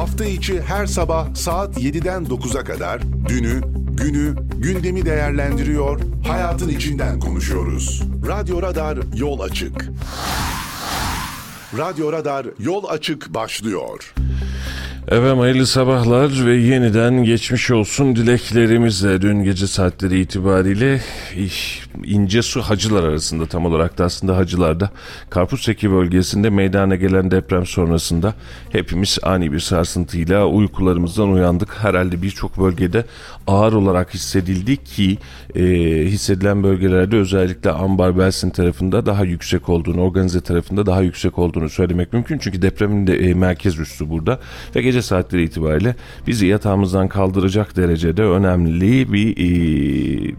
Hafta içi her sabah saat 7'den 9'a kadar dünü, günü, gündemi değerlendiriyor, hayatın içinden konuşuyoruz. Radyo Radar yol açık. Radyo Radar yol açık başlıyor. Efendim hayırlı sabahlar ve yeniden geçmiş olsun dileklerimizle dün gece saatleri itibariyle ince su hacılar arasında tam olarak da aslında hacılarda Karpuzseki bölgesinde meydana gelen deprem sonrasında hepimiz ani bir sarsıntıyla uykularımızdan uyandık. Herhalde birçok bölgede ağır olarak hissedildi ki e, hissedilen bölgelerde özellikle Ambar Belsin tarafında daha yüksek olduğunu, organize tarafında daha yüksek olduğunu söylemek mümkün. Çünkü depremin de e, merkez üssü burada ve gece saatleri itibariyle bizi yatağımızdan kaldıracak derecede önemli bir e,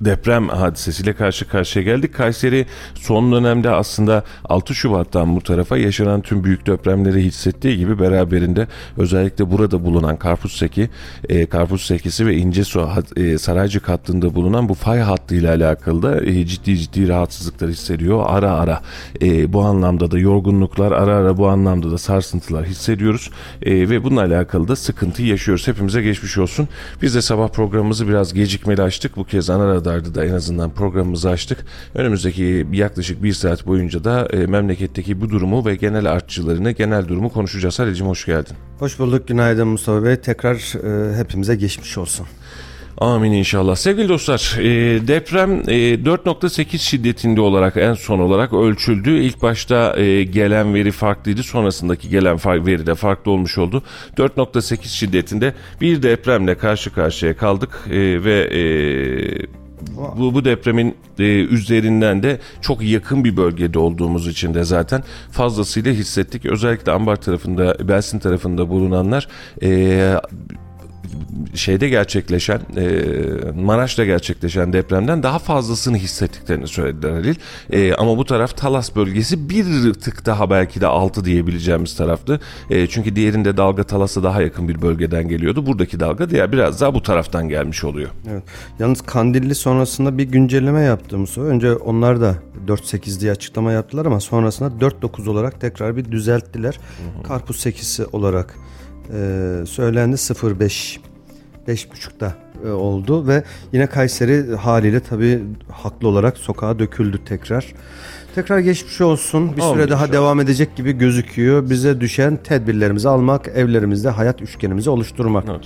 deprem hadisesiyle karşı karşıya geldik. Kayseri son dönemde aslında 6 Şubat'tan bu tarafa yaşanan tüm büyük depremleri hissettiği gibi beraberinde özellikle burada bulunan Karpuzseki, e, Karpuzseki'si ve İncesu e, Saraycık hattında bulunan bu fay hattıyla alakalı da e, ciddi ciddi rahatsızlıklar hissediyor. Ara ara e, bu anlamda da yorgunluklar, ara ara bu anlamda da sarsıntılar hissediyoruz. E, ve bununla alakalı da sıkıntı yaşıyoruz. Hepimize geçmiş olsun. Biz de sabah programımızı biraz gecikmeli açtık. Bu kez ana kadardı da en azından programımızı açtık. Önümüzdeki yaklaşık bir saat boyunca da e, memleketteki bu durumu ve genel artçılarını, genel durumu konuşacağız. Halil'cim hoş geldin. Hoş bulduk. Günaydın Mustafa Bey. Tekrar e, hepimize geçmiş olsun. Amin inşallah. Sevgili dostlar e, deprem e, 4.8 şiddetinde olarak en son olarak ölçüldü. İlk başta e, gelen veri farklıydı. Sonrasındaki gelen veri de farklı olmuş oldu. 4.8 şiddetinde bir depremle karşı karşıya kaldık e, ve e, bu, bu depremin e, üzerinden de çok yakın bir bölgede olduğumuz için de zaten fazlasıyla hissettik. Özellikle Ambar tarafında, Belsin tarafında bulunanlar e, şeyde gerçekleşen e, Maraş'ta gerçekleşen depremden daha fazlasını hissettiklerini söylediler Halil. E, ama bu taraf Talas bölgesi bir tık daha belki de altı diyebileceğimiz taraftı. E, çünkü diğerinde dalga Talas'a daha yakın bir bölgeden geliyordu. Buradaki dalga diğer biraz daha bu taraftan gelmiş oluyor. Evet. Yalnız Kandilli sonrasında bir güncelleme yaptığımız önce onlar da 4.8 diye açıklama yaptılar ama sonrasında 4.9 olarak tekrar bir düzelttiler. Hı hı. Karpuz 8'i olarak e, söylendi 0.5 5.30'da e, oldu ve yine Kayseri haliyle tabii haklı olarak sokağa döküldü tekrar. Tekrar geçmiş olsun. Bir süre daha devam edecek gibi gözüküyor. Bize düşen tedbirlerimizi almak, evlerimizde hayat üçgenimizi oluşturmak. Evet.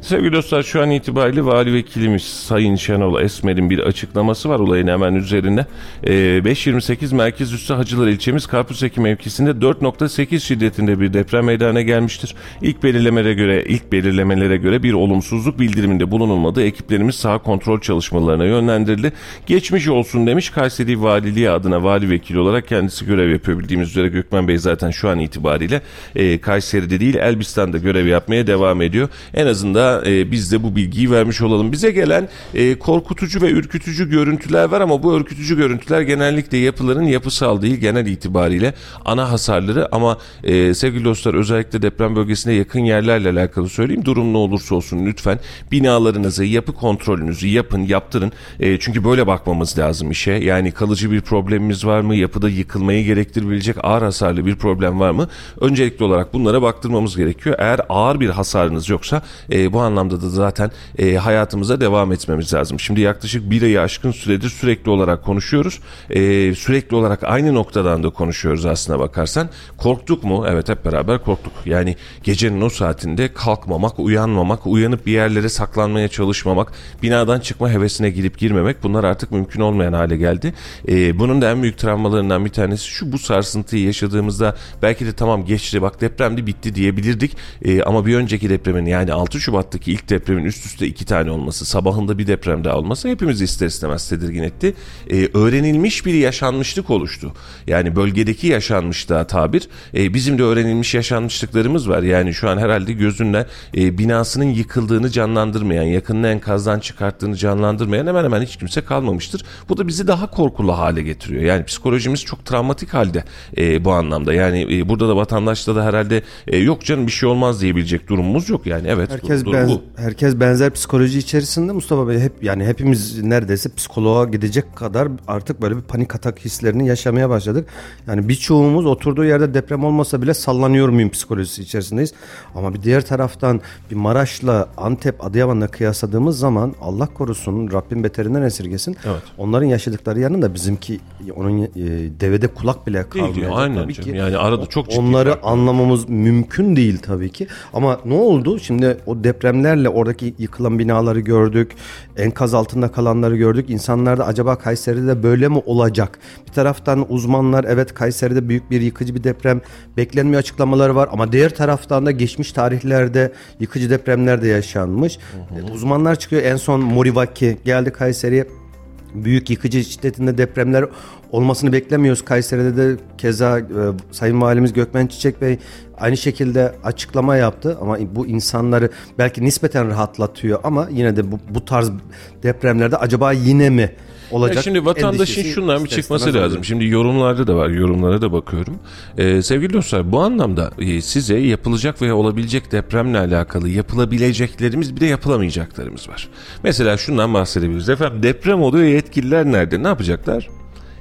Sevgili dostlar şu an itibariyle Vali Vekilimiz Sayın Şenol Esmer'in bir açıklaması var olayın hemen üzerine. Ee, 5.28 Merkez Üssü Hacılar ilçemiz Karpuzeki mevkisinde 4.8 şiddetinde bir deprem meydana gelmiştir. İlk belirlemelere göre ilk belirlemelere göre bir olumsuzluk bildiriminde bulunulmadı. Ekiplerimiz sağ kontrol çalışmalarına yönlendirildi. Geçmiş olsun demiş Kayseri Valiliği adına Vali Vekili olarak kendisi görev yapıyor. Bildiğimiz üzere Gökmen Bey zaten şu an itibariyle e, Kayseri'de değil Elbistan'da görev yapmaya devam ediyor. En azından e, biz de bu bilgiyi vermiş olalım. Bize gelen e, korkutucu ve ürkütücü görüntüler var ama bu ürkütücü görüntüler genellikle yapıların yapısal değil genel itibariyle ana hasarları ama e, sevgili dostlar özellikle deprem bölgesine yakın yerlerle alakalı söyleyeyim. Durum ne olursa olsun lütfen binalarınızı yapı kontrolünüzü yapın yaptırın. E, çünkü böyle bakmamız lazım işe. Yani kalıcı bir problemimiz var mı? Yapıda yıkılmayı gerektirebilecek ağır hasarlı bir problem var mı? Öncelikli olarak bunlara baktırmamız gerekiyor. Eğer ağır bir hasarınız yoksa e, bu anlamda da zaten e, hayatımıza devam etmemiz lazım. Şimdi yaklaşık bir ayı aşkın süredir sürekli olarak konuşuyoruz. E, sürekli olarak aynı noktadan da konuşuyoruz aslına bakarsan. Korktuk mu? Evet hep beraber korktuk. Yani gecenin o saatinde kalkmamak, uyanmamak, uyanıp bir yerlere saklanmaya çalışmamak, binadan çıkma hevesine gidip girmemek bunlar artık mümkün olmayan hale geldi. E, bunun da en büyük travmalarından bir tanesi şu bu sarsıntıyı yaşadığımızda belki de tamam geçti bak depremdi bitti diyebilirdik e, ama bir önceki depremin yani 6 Şubat'taki ilk depremin üst üste iki tane olması sabahında bir deprem daha olması hepimizi ister istemez tedirgin etti. E, öğrenilmiş bir yaşanmışlık oluştu. Yani bölgedeki yaşanmışlığa tabir e, bizim de öğrenilmiş yaşanmışlıklarımız var. Yani şu an herhalde gözünle e, binasının yıkıldığını canlandırmayan yakınını enkazdan çıkarttığını canlandırmayan hemen hemen hiç kimse kalmamıştır. Bu da bizi daha korkulu hale getiriyor. Yani psikolojimiz çok travmatik halde e, bu anlamda. Yani e, burada da vatandaşta da herhalde e, yok canım bir şey olmaz diyebilecek durumumuz yok yani. Evet. Herkes bu, benz, bu. herkes benzer psikoloji içerisinde Mustafa Bey hep yani hepimiz neredeyse psikoloğa gidecek kadar artık böyle bir panik atak hislerini yaşamaya başladık. Yani birçoğumuz oturduğu yerde deprem olmasa bile sallanıyor muyum psikolojisi içerisindeyiz. Ama bir diğer taraftan bir Maraş'la Antep, Adıyaman'la kıyasladığımız zaman Allah korusun Rabbim beterinden esirgesin. Evet. Onların yaşadıkları yanında bizimki onun e, devede kulak bile Değil, kalmayacak. aynen tabii canım. ki. Yani arada çok ciddi Onları anlamamız mümkün değil tabii ki. Ama ne oldu? Şimdi o depremlerle oradaki yıkılan binaları gördük. Enkaz altında kalanları gördük. İnsanlar da acaba Kayseri'de böyle mi olacak? Bir taraftan uzmanlar evet Kayseri'de büyük bir yıkıcı bir deprem beklenmiyor açıklamaları var. Ama diğer taraftan da geçmiş tarihlerde yıkıcı depremler de yaşanmış. E, Uzmanlar çıkıyor. En son Morivaki geldi Kayseri'ye büyük yıkıcı şiddetinde depremler olmasını beklemiyoruz. Kayseri'de de keza e, Sayın Valimiz Gökmen Çiçek Bey aynı şekilde açıklama yaptı ama bu insanları belki nispeten rahatlatıyor ama yine de bu, bu tarz depremlerde acaba yine mi olacak? Ya şimdi vatandaşın şundan bir çıkması lazım. oluyor. Şimdi yorumlarda da var, yorumlara da bakıyorum. Ee, sevgili dostlar bu anlamda e, size yapılacak veya olabilecek depremle alakalı yapılabileceklerimiz bir de yapılamayacaklarımız var. Mesela şundan bahsedebiliriz. Efendim deprem oluyor yetkililer nerede? Ne yapacaklar?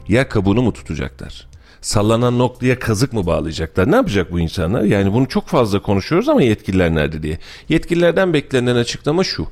Yer kabuğunu mu tutacaklar? Sallanan noktaya kazık mı bağlayacaklar? Ne yapacak bu insanlar? Yani bunu çok fazla konuşuyoruz ama yetkililer nerede diye. Yetkililerden beklenen açıklama şu.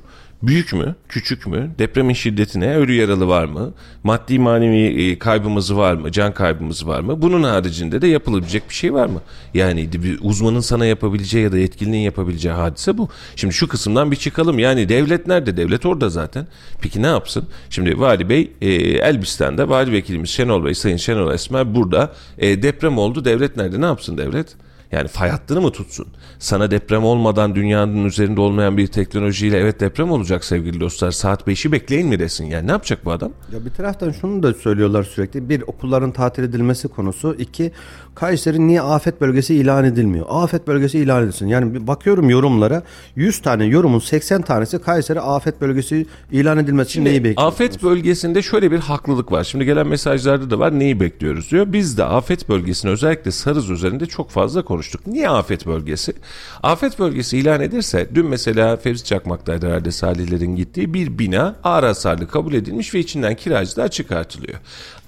Büyük mü, küçük mü, depremin şiddetine, ölü yaralı var mı, maddi manevi e, kaybımız var mı, can kaybımız var mı? Bunun haricinde de yapılabilecek bir şey var mı? Yani bir uzmanın sana yapabileceği ya da yetkilinin yapabileceği hadise bu. Şimdi şu kısımdan bir çıkalım. Yani devlet nerede? Devlet orada zaten. Peki ne yapsın? Şimdi Vali Bey e, Elbistan'da Vali Vekilimiz Şenol Bey, Sayın Şenol Esmer burada. E, deprem oldu. Devlet nerede? Ne yapsın devlet? Yani fay hattını mı tutsun? Sana deprem olmadan dünyanın üzerinde olmayan bir teknolojiyle evet deprem olacak sevgili dostlar. Saat 5'i bekleyin mi desin? Yani ne yapacak bu adam? Ya bir taraftan şunu da söylüyorlar sürekli. Bir okulların tatil edilmesi konusu. iki Kayseri niye afet bölgesi ilan edilmiyor? Afet bölgesi ilan edilsin. Yani bakıyorum yorumlara 100 tane yorumun 80 tanesi Kayseri afet bölgesi ilan edilmesi için neyi bekliyor? Afet bölgesinde şöyle bir haklılık var. Şimdi gelen mesajlarda da var neyi bekliyoruz diyor. Biz de afet bölgesini özellikle Sarız üzerinde çok fazla konuştuk. Niye afet bölgesi? Afet bölgesi ilan edilse dün mesela Fevzi Çakmak'taydı herhalde Salihlerin gittiği bir bina ağır hasarlı kabul edilmiş ve içinden kiracılar çıkartılıyor.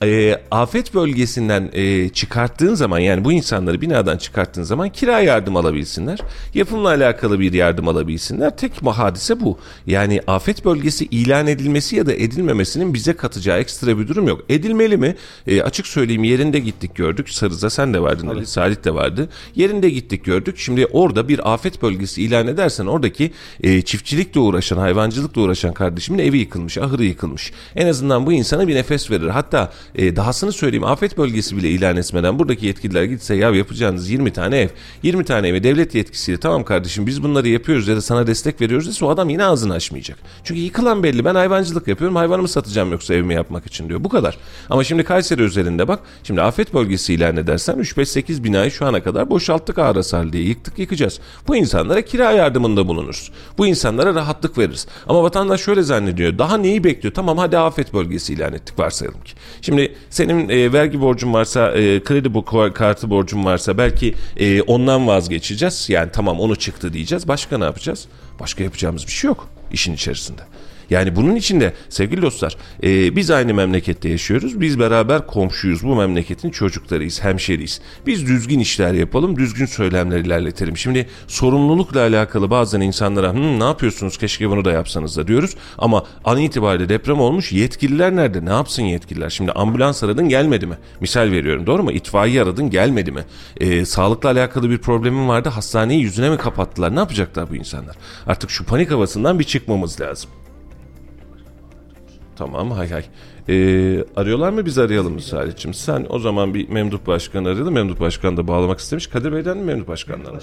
Ee, afet bölgesinden e, çıkarttığın zaman yani bu insanları binadan çıkarttığın zaman kira yardım alabilsinler. Yapımla alakalı bir yardım alabilsinler. Tek hadise bu. Yani afet bölgesi ilan edilmesi ya da edilmemesinin bize katacağı ekstra bir durum yok. Edilmeli mi? E, açık söyleyeyim yerinde gittik gördük. Sarıza sen de vardın Ali, Salih de vardı. Yerinde gittik gördük. Şimdi orada bir afet bölgesi ilan edersen oradaki e, çiftçilikle uğraşan, hayvancılıkla uğraşan kardeşimin evi yıkılmış, ahırı yıkılmış. En azından bu insana bir nefes verir. Hatta e, dahasını söyleyeyim afet bölgesi bile ilan etmeden buradaki yetkililer gitse ya yapacağınız 20 tane ev, 20 tane evi devlet yetkisiyle tamam kardeşim biz bunları yapıyoruz ya da sana destek veriyoruz dese o adam yine ağzını açmayacak. Çünkü yıkılan belli ben hayvancılık yapıyorum hayvanımı satacağım yoksa evimi yapmak için diyor. Bu kadar. Ama şimdi Kayseri üzerinde bak şimdi afet bölgesi ilan edersen 3-5-8 binayı şu ana kadar boşalttık ağır hasar diye yıktık yıkacağız. Bu insanlara kira yardımında bulunuruz. Bu insanlara rahatlık veririz. Ama vatandaş şöyle zannediyor. Daha neyi bekliyor? Tamam hadi afet bölgesi ilan ettik varsayalım ki. Şimdi senin e, vergi borcun varsa, e, kredi bu kartı borcun varsa belki e, ondan vazgeçeceğiz. Yani tamam onu çıktı diyeceğiz. Başka ne yapacağız? Başka yapacağımız bir şey yok işin içerisinde. Yani bunun içinde sevgili dostlar e, biz aynı memlekette yaşıyoruz. Biz beraber komşuyuz. Bu memleketin çocuklarıyız, hemşeriyiz. Biz düzgün işler yapalım, düzgün söylemler ilerletelim. Şimdi sorumlulukla alakalı bazen insanlara ne yapıyorsunuz keşke bunu da yapsanız da diyoruz. Ama an itibariyle deprem olmuş yetkililer nerede? Ne yapsın yetkililer? Şimdi ambulans aradın gelmedi mi? Misal veriyorum doğru mu? İtfaiye aradın gelmedi mi? E, sağlıkla alakalı bir problemin vardı hastaneyi yüzüne mi kapattılar? Ne yapacaklar bu insanlar? Artık şu panik havasından bir çıkmamız lazım. Tamam hay hay. Ee, arıyorlar mı biz arayalım mı Salih'cim? Sen o zaman bir Memduh Başkan'ı arayalım. Memduh Başkan da bağlamak istemiş. Kadir Bey'den mi Memduh Başkan'dan mı?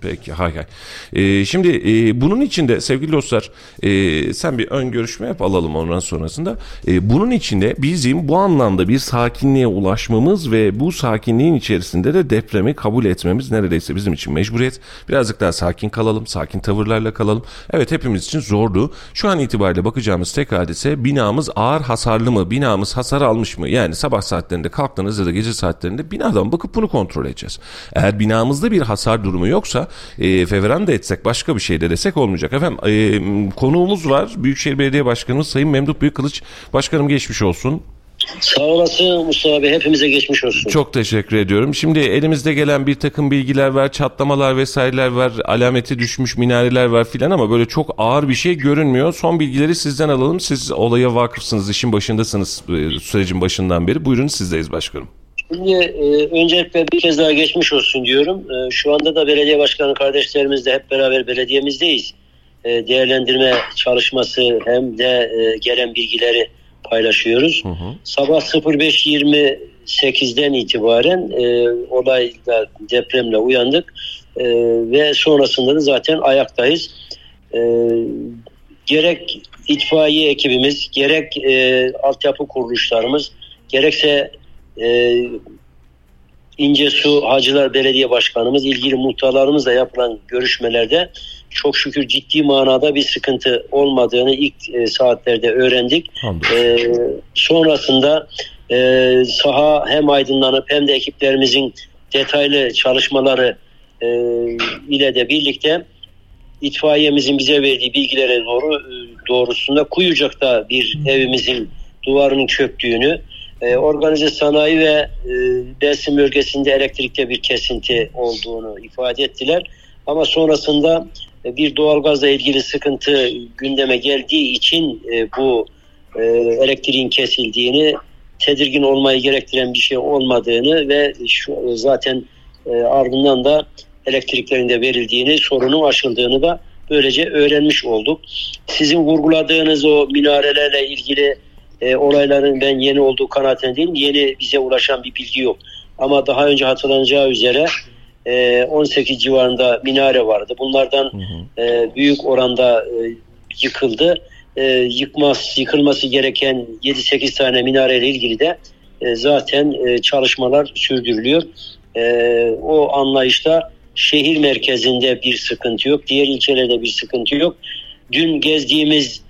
Peki hay hay. Ee, şimdi e, bunun için de sevgili dostlar e, sen bir ön görüşme yap alalım ondan sonrasında. E, bunun için de bizim bu anlamda bir sakinliğe ulaşmamız ve bu sakinliğin içerisinde de depremi kabul etmemiz neredeyse bizim için mecburiyet. Birazcık daha sakin kalalım, sakin tavırlarla kalalım. Evet hepimiz için zordu. Şu an itibariyle bakacağımız tek hadise binamız ağır hasarlı mı binamız hasar almış mı? Yani sabah saatlerinde kalktığınız ya da gece saatlerinde binadan bakıp bunu kontrol edeceğiz. Eğer binamızda bir hasar durumu yoksa e, fevran da etsek başka bir şey de desek olmayacak. Efendim e, konuğumuz var. Büyükşehir Belediye Başkanımız Sayın Memduh Büyükkılıç. Başkanım geçmiş olsun. Sağ olasın Mustafa Bey. Hepimize geçmiş olsun. Çok teşekkür ediyorum. Şimdi elimizde gelen bir takım bilgiler var, çatlamalar vesaireler var, alameti düşmüş minareler var filan ama böyle çok ağır bir şey görünmüyor. Son bilgileri sizden alalım. Siz olaya vakıfsınız, işin başındasınız e, sürecin başından beri. Buyurun sizdeyiz başkanım. Şimdi e, öncelikle bir kez daha geçmiş olsun diyorum. E, şu anda da belediye başkanı kardeşlerimizle hep beraber belediyemizdeyiz. E, değerlendirme çalışması hem de e, gelen bilgileri paylaşıyoruz. Hı hı. Sabah 05.28'den itibaren e, olayla depremle uyandık e, ve sonrasında da zaten ayaktayız. E, gerek itfaiye ekibimiz, gerek e, altyapı kuruluşlarımız, gerekse e, İncesu Hacılar Belediye Başkanımız, ilgili muhtarlarımızla yapılan görüşmelerde çok şükür ciddi manada bir sıkıntı olmadığını ilk e, saatlerde öğrendik. E, sonrasında e, saha hem aydınlanıp hem de ekiplerimizin detaylı çalışmaları e, ile de birlikte itfaiyemizin bize verdiği bilgilere doğru e, doğrusunda Kuyucak'ta bir evimizin duvarının çöktüğünü, e, organize sanayi ve e, Dersim bölgesinde elektrikte bir kesinti olduğunu ifade ettiler. Ama sonrasında bir doğalgazla ilgili sıkıntı gündeme geldiği için e, bu e, elektriğin kesildiğini, tedirgin olmayı gerektiren bir şey olmadığını ve şu, zaten ardından da elektriklerin de verildiğini, sorunun aşıldığını da böylece öğrenmiş olduk. Sizin vurguladığınız o minarelerle ilgili e, olayların ben yeni olduğu kanaatine değilim. Yeni bize ulaşan bir bilgi yok. Ama daha önce hatırlanacağı üzere 18 e, civarında minare vardı. Bunlardan hı hı. E, büyük oranda e, yıkıldı. Yıkmaz, yıkılması gereken 7-8 tane minare ile ilgili de zaten çalışmalar sürdürülüyor. O anlayışta şehir merkezinde bir sıkıntı yok. Diğer ilçelerde bir sıkıntı yok. Dün gezdiğimiz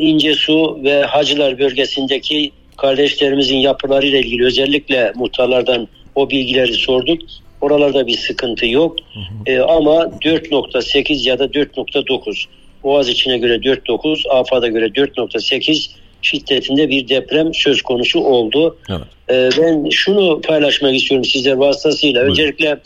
İnce Su ve Hacılar bölgesindeki kardeşlerimizin yapılarıyla ilgili özellikle muhtarlardan o bilgileri sorduk. Oralarda bir sıkıntı yok. Hı hı. E, ama 4.8 ya da 4.9 Boğaz içine göre 4.9, AFAD'a göre 4.8 şiddetinde bir deprem söz konusu oldu. Evet. E, ben şunu paylaşmak istiyorum sizler vasıtasıyla. Buyurun. Öncelikle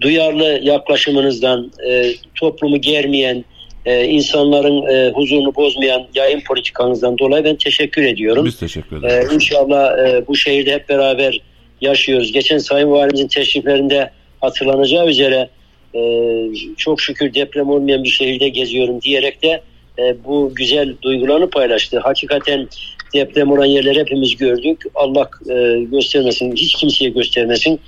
duyarlı yaklaşımınızdan, e, toplumu germeyen, e, insanların e, huzurunu bozmayan yayın politikanızdan dolayı ben teşekkür ediyorum. Biz teşekkür ederiz. E, inşallah e, bu şehirde hep beraber yaşıyoruz. Geçen Sayın Valimizin teşriflerinde hatırlanacağı üzere e, çok şükür deprem olmayan bir şehirde geziyorum diyerek de e, bu güzel duygularını paylaştı. Hakikaten deprem olan yerleri hepimiz gördük. Allah e, göstermesin, hiç kimseye göstermesin.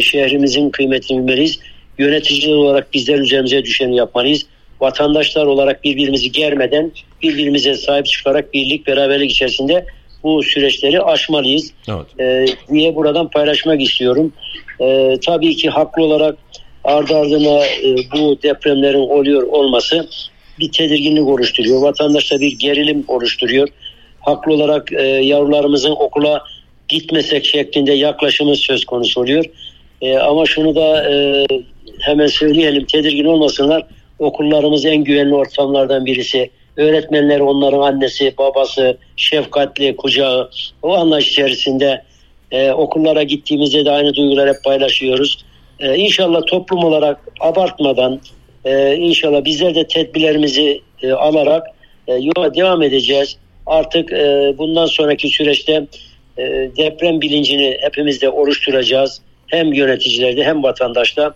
Şehrimizin kıymetini bilmeliyiz. Yöneticiler olarak bizler üzerimize düşeni yapmalıyız. Vatandaşlar olarak birbirimizi germeden, birbirimize sahip çıkarak birlik, beraberlik içerisinde bu süreçleri aşmalıyız evet. e, diye buradan paylaşmak istiyorum. E, tabii ki haklı olarak ardı ardına e, bu depremlerin oluyor olması bir tedirginlik oluşturuyor. Vatandaşta bir gerilim oluşturuyor. Haklı olarak e, yavrularımızın okula gitmesek şeklinde yaklaşımı söz konusu oluyor. E, ama şunu da e, hemen söyleyelim tedirgin olmasınlar. Okullarımız en güvenli ortamlardan birisi öğretmenler onların annesi, babası, şefkatli kucağı o anlayış içerisinde e, okullara gittiğimizde de aynı duyguları hep paylaşıyoruz. E, inşallah toplum olarak abartmadan e, inşallah bizler de tedbirlerimizi e, alarak e, yola devam edeceğiz. Artık e, bundan sonraki süreçte e, deprem bilincini hepimiz de oluşturacağız. Hem yöneticilerde hem vatandaşta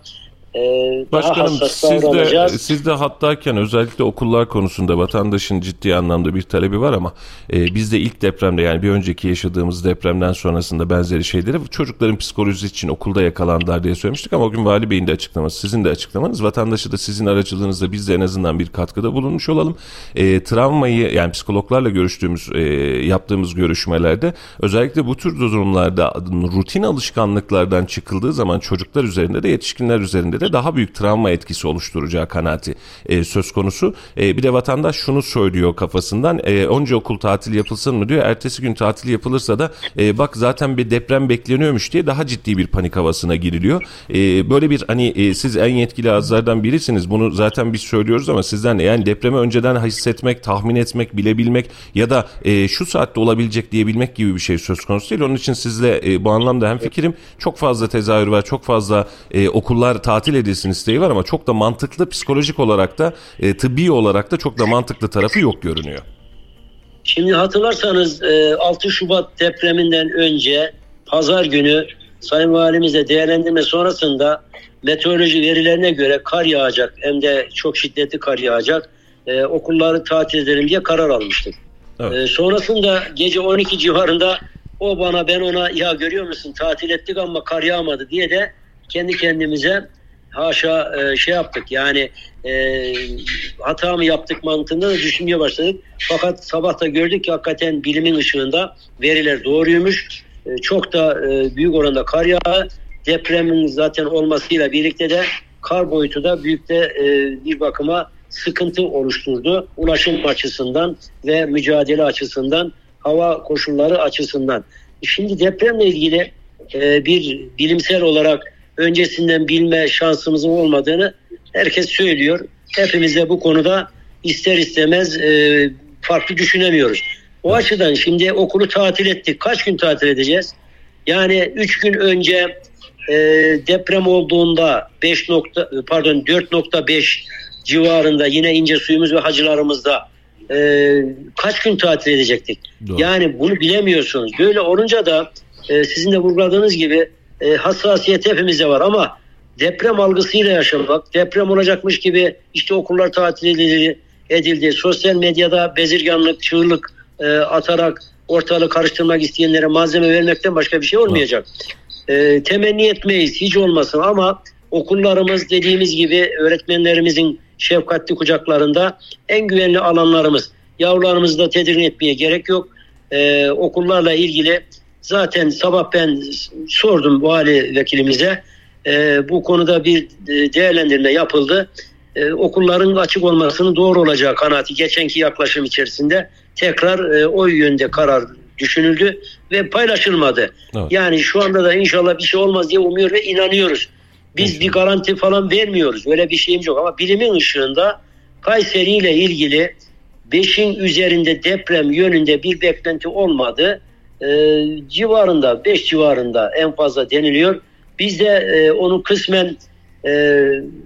ee, Başkanım siz de, siz de hattayken özellikle okullar konusunda vatandaşın ciddi anlamda bir talebi var ama e, biz de ilk depremde yani bir önceki yaşadığımız depremden sonrasında benzeri şeyleri çocukların psikolojisi için okulda yakalandılar diye söylemiştik ama o gün Vali Bey'in de açıklaması sizin de açıklamanız vatandaşı da sizin aracılığınızla biz de en azından bir katkıda bulunmuş olalım. E, travmayı yani psikologlarla görüştüğümüz e, yaptığımız görüşmelerde özellikle bu tür durumlarda rutin alışkanlıklardan çıkıldığı zaman çocuklar üzerinde de yetişkinler üzerinde de daha büyük travma etkisi oluşturacağı kanaati e, söz konusu. E, bir de vatandaş şunu söylüyor kafasından e, onca okul tatil yapılsın mı diyor. Ertesi gün tatil yapılırsa da e, bak zaten bir deprem bekleniyormuş diye daha ciddi bir panik havasına giriliyor. E, böyle bir hani e, siz en yetkili ağızlardan birisiniz. Bunu zaten biz söylüyoruz ama sizden yani depremi önceden hissetmek, tahmin etmek, bilebilmek ya da e, şu saatte olabilecek diyebilmek gibi bir şey söz konusu değil. Onun için sizle e, bu anlamda hem fikrim çok fazla tezahür var, çok fazla e, okullar tatil edilsin isteği var ama çok da mantıklı psikolojik olarak da e, tıbbi olarak da çok da mantıklı tarafı yok görünüyor. Şimdi hatırlarsanız e, 6 Şubat depreminden önce pazar günü Sayın Valimizle değerlendirme sonrasında meteoroloji verilerine göre kar yağacak hem de çok şiddetli kar yağacak. E, okulları tatil edelim diye karar almıştık. Evet. E, sonrasında gece 12 civarında o bana ben ona ya görüyor musun tatil ettik ama kar yağmadı diye de kendi kendimize haşa e, şey yaptık yani e, hata mı yaptık mantığında da düşünmeye başladık. Fakat sabah da gördük ki hakikaten bilimin ışığında veriler doğruymuş. E, çok da e, büyük oranda kar yağı depremin zaten olmasıyla birlikte de kar boyutu da büyük de e, bir bakıma sıkıntı oluşturdu. Ulaşım açısından ve mücadele açısından, hava koşulları açısından. Şimdi depremle ilgili e, bir bilimsel olarak öncesinden bilme şansımızın olmadığını herkes söylüyor. Hepimiz de bu konuda ister istemez e, farklı düşünemiyoruz. O açıdan şimdi okulu tatil ettik. Kaç gün tatil edeceğiz? Yani 3 gün önce e, deprem olduğunda 5 nokta pardon 4.5 civarında yine ince suyumuz ve hacılarımızda e, kaç gün tatil edecektik? Doğru. Yani bunu bilemiyorsunuz. Böyle olunca da e, sizin de vurguladığınız gibi e, hassasiyet hepimizde var ama deprem algısıyla yaşamak, deprem olacakmış gibi işte okullar tatil edildi, edildi. sosyal medyada bezirganlık, çığlık e, atarak ortalığı karıştırmak isteyenlere malzeme vermekten başka bir şey olmayacak. E, temenni etmeyiz hiç olmasın ama okullarımız dediğimiz gibi öğretmenlerimizin şefkatli kucaklarında en güvenli alanlarımız. Yavrularımızı da tedirgin etmeye gerek yok. E, okullarla ilgili zaten sabah ben sordum vali vekilimize. E, bu konuda bir e, değerlendirme yapıldı. E, okulların açık olmasının doğru olacağı kanaati geçenki yaklaşım içerisinde tekrar e, o yönde karar düşünüldü ve paylaşılmadı. Evet. Yani şu anda da inşallah bir şey olmaz diye umuyor ve inanıyoruz. Biz bir garanti falan vermiyoruz. Öyle bir şeyimiz yok ama bilimin ışığında Kayseri ile ilgili 5'in üzerinde deprem yönünde bir beklenti olmadı. Ee, civarında 5 civarında en fazla deniliyor. Biz de e, onu kısmen e,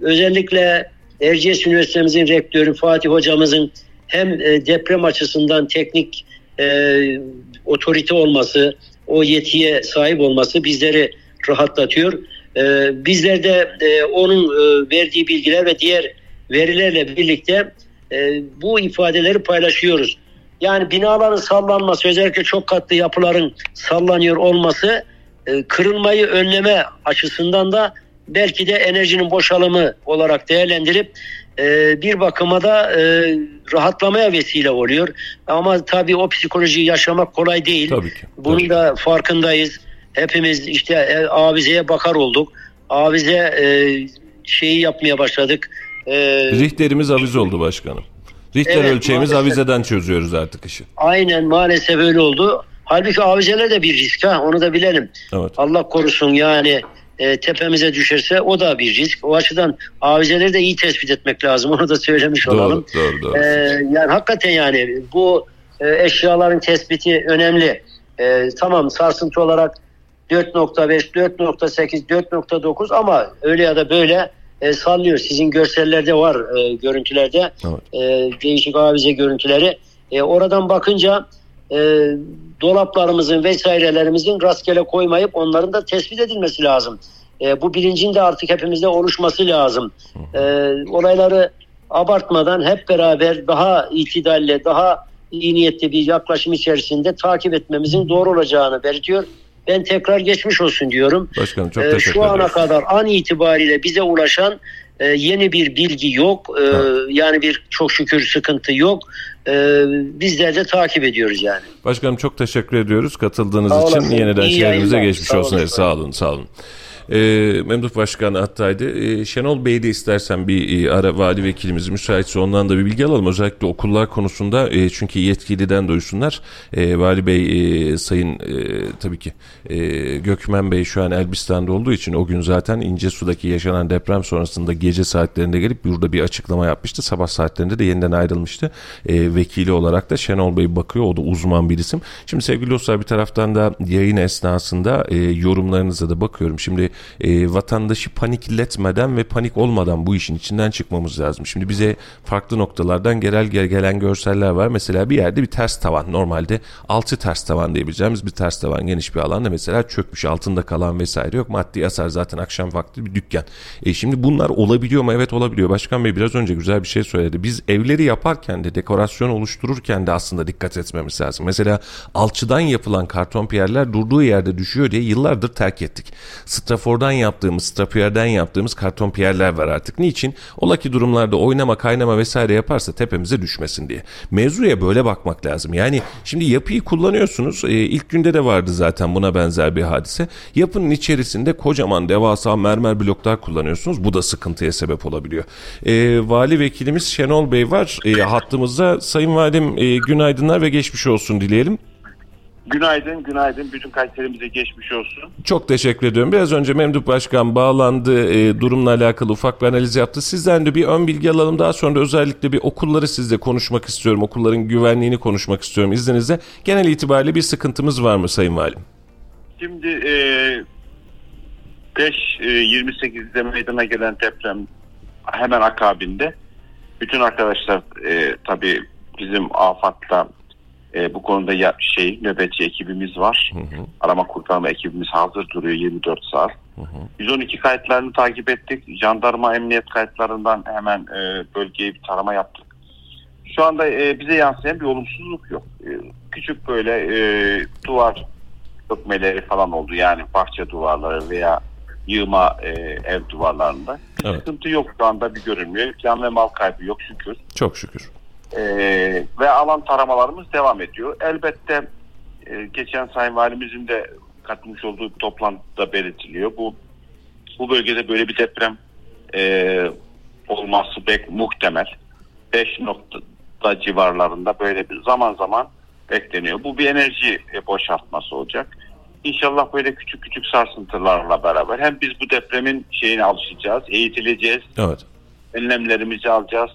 özellikle Erciyes Üniversitemizin rektörü Fatih hocamızın hem e, deprem açısından teknik e, otorite olması, o yetiye sahip olması bizleri rahatlatıyor. E, bizler de e, onun e, verdiği bilgiler ve diğer verilerle birlikte e, bu ifadeleri paylaşıyoruz. Yani binaların sallanması özellikle çok katlı yapıların sallanıyor olması e, kırılmayı önleme açısından da belki de enerjinin boşalımı olarak değerlendirip e, bir bakıma da e, rahatlamaya vesile oluyor. Ama tabii o psikolojiyi yaşamak kolay değil. Tabii ki. Bunun Tabii. da farkındayız. Hepimiz işte avizeye bakar olduk. Avize şeyi yapmaya başladık. Rihterimiz avize oldu başkanım. Richter Evet, ölçeğimiz maalesef. avizeden çözüyoruz artık işi. aynen maalesef öyle oldu. Halbuki avizeler de bir risk ha onu da bilelim. Evet. Allah korusun yani e, tepemize düşerse o da bir risk. O açıdan avizeleri de iyi tespit etmek lazım. Onu da söylemiş olalım. Doğru, doğru, doğru. E, yani hakikaten yani bu e, eşyaların tespiti önemli. E, tamam sarsıntı olarak 4.5, 4.8, 4.9 ama öyle ya da böyle e, sallıyor. Sizin görsellerde var e, görüntülerde Evet. e, değişik avize görüntüleri. E, oradan bakınca e, dolaplarımızın vesairelerimizin rastgele koymayıp onların da tespit edilmesi lazım. E, bu bilincin de artık hepimizde oluşması lazım. E, olayları abartmadan hep beraber daha itidalle, daha iyi niyetli bir yaklaşım içerisinde takip etmemizin doğru olacağını belirtiyor. Ben tekrar geçmiş olsun diyorum. Başkanım çok Ee, teşekkür şu ana kadar an itibariyle bize ulaşan e, yeni bir bilgi yok. Ee, yani bir çok şükür sıkıntı yok. Ee, bizler de takip ediyoruz yani. Başkanım çok teşekkür ediyoruz katıldığınız Sağ için. olasın. Yeniden İyi şehrimize geçmiş Sağ olsun. olun. Sağ olun, sağ olun. E, Memduh Başkan hattaydı. E, Şenol Bey de istersen bir e, ara vali vekilimiz müsaitse ondan da bir bilgi alalım. Özellikle okullar konusunda e, çünkü yetkiliden duysunlar. E, vali Bey e, sayın e, tabii ki e, Gökmen Bey şu an Elbistan'da olduğu için o gün zaten İncesu'daki yaşanan deprem sonrasında gece saatlerinde gelip burada bir açıklama yapmıştı. Sabah saatlerinde de yeniden ayrılmıştı. E, vekili olarak da Şenol Bey bakıyor. O da uzman bir isim. Şimdi sevgili dostlar bir taraftan da yayın esnasında e, yorumlarınıza da bakıyorum. Şimdi e, vatandaşı panikletmeden ve panik olmadan bu işin içinden çıkmamız lazım. Şimdi bize farklı noktalardan genel gelen görseller var. Mesela bir yerde bir ters tavan. Normalde altı ters tavan diyebileceğimiz bir ters tavan geniş bir alanda mesela çökmüş altında kalan vesaire yok. Maddi hasar zaten akşam vakti bir dükkan. E şimdi bunlar olabiliyor mu? Evet olabiliyor. Başkan Bey biraz önce güzel bir şey söyledi. Biz evleri yaparken de dekorasyon oluştururken de aslında dikkat etmemiz lazım. Mesela alçıdan yapılan karton piyerler durduğu yerde düşüyor diye yıllardır terk ettik. Strafordan yaptığımız, strapiyerden yaptığımız karton piyerler var artık. Niçin? Ola ki durumlarda oynama, kaynama vesaire yaparsa tepemize düşmesin diye. Mevzuya böyle bakmak lazım. Yani şimdi yapıyı kullanıyorsunuz. E, ilk günde de vardı zaten buna benzer bir hadise. Yapının içerisinde kocaman devasa mermer bloklar kullanıyorsunuz. Bu da sıkıntıya sebep olabiliyor. E, Vali Vekilimiz Şenol Bey var e, hattımızda. Sayın Valim e, günaydınlar ve geçmiş olsun dileyelim. Günaydın, günaydın. Bütün Kayserimize geçmiş olsun. Çok teşekkür ediyorum. Biraz önce Memduh Başkan bağlandı, e, durumla alakalı ufak bir analiz yaptı. Sizden de bir ön bilgi alalım. Daha sonra özellikle bir okulları sizle konuşmak istiyorum. Okulların güvenliğini konuşmak istiyorum izninizle. Genel itibariyle bir sıkıntımız var mı Sayın Valim? Şimdi e, 5-28'de e, meydana gelen deprem hemen akabinde bütün arkadaşlar e, tabii bizim AFAD'la e, bu konuda ya, şey nöbetçi ekibimiz var. Hı hı. Arama kurtarma ekibimiz hazır duruyor 24 saat. Hı hı. 112 kayıtlarını takip ettik. Jandarma emniyet kayıtlarından hemen e, bölgeye bir tarama yaptık. Şu anda e, bize yansıyan bir olumsuzluk yok. E, küçük böyle e, duvar dökmeleri falan oldu. Yani bahçe duvarları veya yığma e, ev duvarlarında. Evet. Sıkıntı yok şu anda bir görünmüyor. Can ve mal kaybı yok şükür. Çok şükür. Ee, ve alan taramalarımız devam ediyor. Elbette e, geçen Sayın Valimizin de katılmış olduğu bir toplantıda belirtiliyor. Bu bu bölgede böyle bir deprem e, olması pek muhtemel. 5 noktada civarlarında böyle bir zaman zaman bekleniyor. Bu bir enerji e, boşaltması olacak. İnşallah böyle küçük küçük sarsıntılarla beraber hem biz bu depremin şeyine alışacağız, eğitileceğiz. Evet. Önlemlerimizi alacağız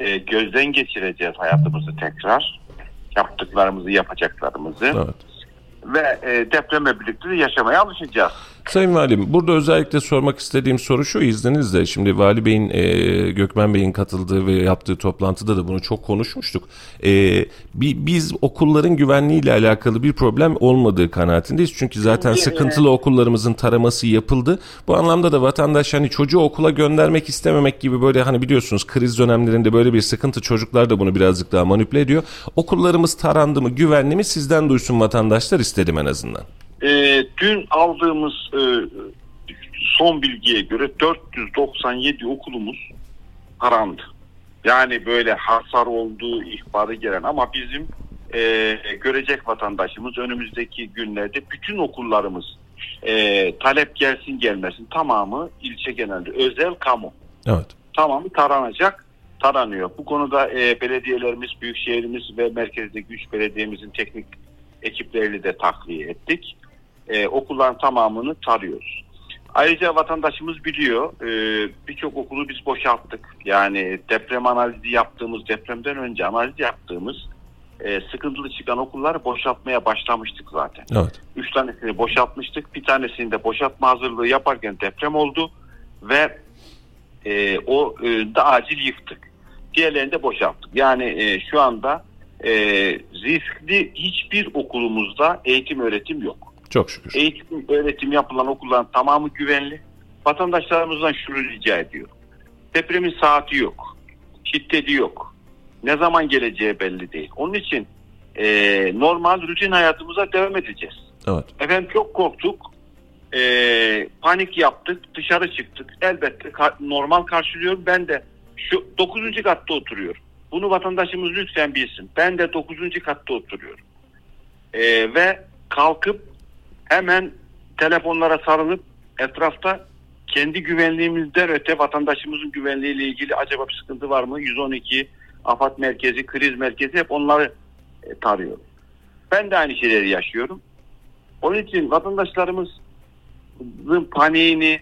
e, gözden geçireceğiz hayatımızı tekrar. Yaptıklarımızı, yapacaklarımızı. Evet. Ve e, depremle birlikte de yaşamaya alışacağız. Sayın Valim burada özellikle sormak istediğim soru şu izninizle. Şimdi Vali Bey'in e, Gökmen Bey'in katıldığı ve yaptığı toplantıda da bunu çok konuşmuştuk. E, biz okulların güvenliğiyle alakalı bir problem olmadığı kanaatindeyiz. Çünkü zaten sıkıntılı okullarımızın taraması yapıldı. Bu anlamda da vatandaş hani çocuğu okula göndermek istememek gibi böyle hani biliyorsunuz kriz dönemlerinde böyle bir sıkıntı çocuklar da bunu birazcık daha manipüle ediyor. Okullarımız tarandı mı güvenli mi sizden duysun vatandaşlar istedim en azından. E, dün aldığımız e, son bilgiye göre 497 okulumuz karandı. Yani böyle hasar olduğu ihbarı gelen ama bizim e, görecek vatandaşımız önümüzdeki günlerde bütün okullarımız e, talep gelsin gelmesin tamamı ilçe genelde özel kamu. Evet. Tamamı taranacak taranıyor. Bu konuda e, belediyelerimiz, büyükşehirimiz ve merkezdeki güç belediyemizin teknik ekiplerini de takviye ettik e, okulların tamamını tarıyoruz. Ayrıca vatandaşımız biliyor e, birçok okulu biz boşalttık. Yani deprem analizi yaptığımız, depremden önce analiz yaptığımız e, sıkıntılı çıkan okulları boşaltmaya başlamıştık zaten. Evet. Üç tanesini boşaltmıştık. Bir tanesini de boşaltma hazırlığı yaparken deprem oldu ve e, o e, da acil yıktık. Diğerlerini de boşalttık. Yani e, şu anda e, riskli hiçbir okulumuzda eğitim öğretim yok. Çok şükür. Eğitim, öğretim yapılan okulların tamamı güvenli. Vatandaşlarımızdan şunu rica ediyor. Depremin saati yok. Şiddeti yok. Ne zaman geleceği belli değil. Onun için e, normal rutin hayatımıza devam edeceğiz. Evet. Efendim çok korktuk. E, panik yaptık. Dışarı çıktık. Elbette ka- normal karşılıyorum. Ben de şu 9. katta oturuyorum. Bunu vatandaşımız lütfen bilsin. Ben de 9. katta oturuyorum. E, ve kalkıp hemen telefonlara sarılıp etrafta kendi güvenliğimizden öte vatandaşımızın güvenliğiyle ilgili acaba bir sıkıntı var mı? 112, afat merkezi, kriz merkezi hep onları e, tarıyor. Ben de aynı şeyleri yaşıyorum. Onun için vatandaşlarımızın paniğini,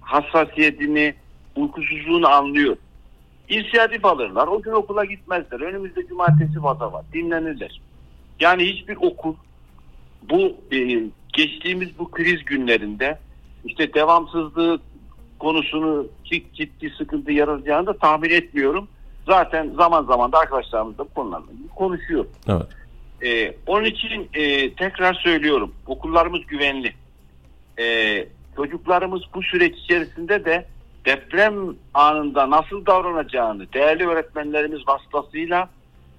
hassasiyetini, uykusuzluğunu anlıyor. İnisiyatif alırlar. O gün okula gitmezler. Önümüzde cumartesi vaza var. Dinlenirler. Yani hiçbir okul bu e, geçtiğimiz bu kriz günlerinde işte devamsızlığı konusunu ciddi sıkıntı yaratacağını da tahmin etmiyorum. Zaten zaman zaman da arkadaşlarımız da bu konularla konuşuyor. Evet. Ee, onun için e, tekrar söylüyorum okullarımız güvenli. Ee, çocuklarımız bu süreç içerisinde de deprem anında nasıl davranacağını değerli öğretmenlerimiz vasıtasıyla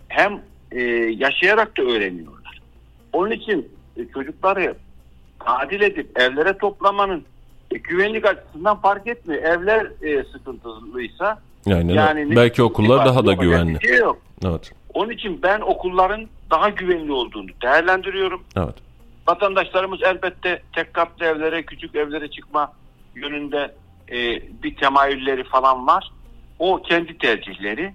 hem e, yaşayarak da öğreniyorlar. Onun için e, çocukları adil edip evlere toplamanın e, güvenlik açısından fark etmiyor. Evler e, sıkıntılıysa Yani, yani belki okullar daha da güvenli. Şey yok. Evet. Onun için ben okulların daha güvenli olduğunu değerlendiriyorum. Evet. Vatandaşlarımız elbette tek katlı evlere, küçük evlere çıkma yönünde e, bir temayülleri falan var. O kendi tercihleri.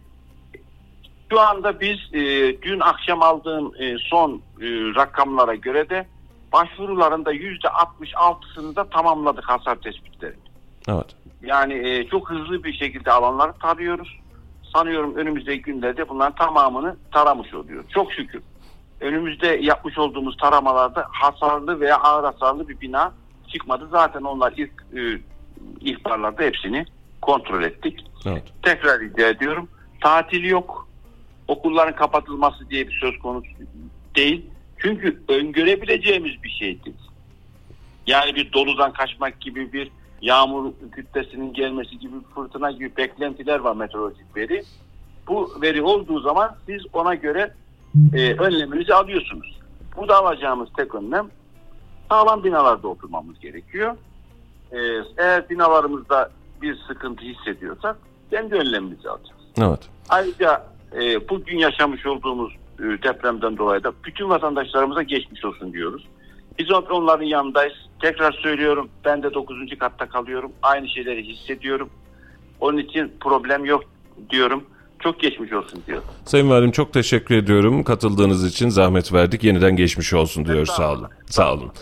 Şu anda biz e, dün akşam aldığım e, son e, rakamlara göre de başvurularında yüzde 66'sını da tamamladık hasar tespitlerini. Evet. Yani e, çok hızlı bir şekilde alanları tarıyoruz. Sanıyorum önümüzdeki günlerde bunların tamamını taramış oluyoruz. Çok şükür. Önümüzde yapmış olduğumuz taramalarda hasarlı veya ağır hasarlı bir bina çıkmadı. Zaten onlar ilk e, ihbarlarda hepsini kontrol ettik. Evet. Tekrar rica ediyorum. Tatil yok. Okulların kapatılması diye bir söz konusu değil. Çünkü öngörebileceğimiz bir şey değil. Yani bir doludan kaçmak gibi bir yağmur kütlesinin gelmesi gibi fırtına gibi beklentiler var meteorolojik veri. Bu veri olduğu zaman siz ona göre e, önleminizi alıyorsunuz. Burada alacağımız tek önlem sağlam binalarda oturmamız gerekiyor. E, eğer binalarımızda bir sıkıntı hissediyorsak kendi önlemimizi alacağız. Evet. Ayrıca e, bugün yaşamış olduğumuz depremden dolayı da bütün vatandaşlarımıza geçmiş olsun diyoruz. Biz onların yanındayız. Tekrar söylüyorum ben de 9. katta kalıyorum. Aynı şeyleri hissediyorum. Onun için problem yok diyorum. Çok geçmiş olsun diyorum. Sayın Valim çok teşekkür ediyorum. Katıldığınız için zahmet verdik. Yeniden geçmiş olsun diyoruz. Sağ olun. Sağ olun.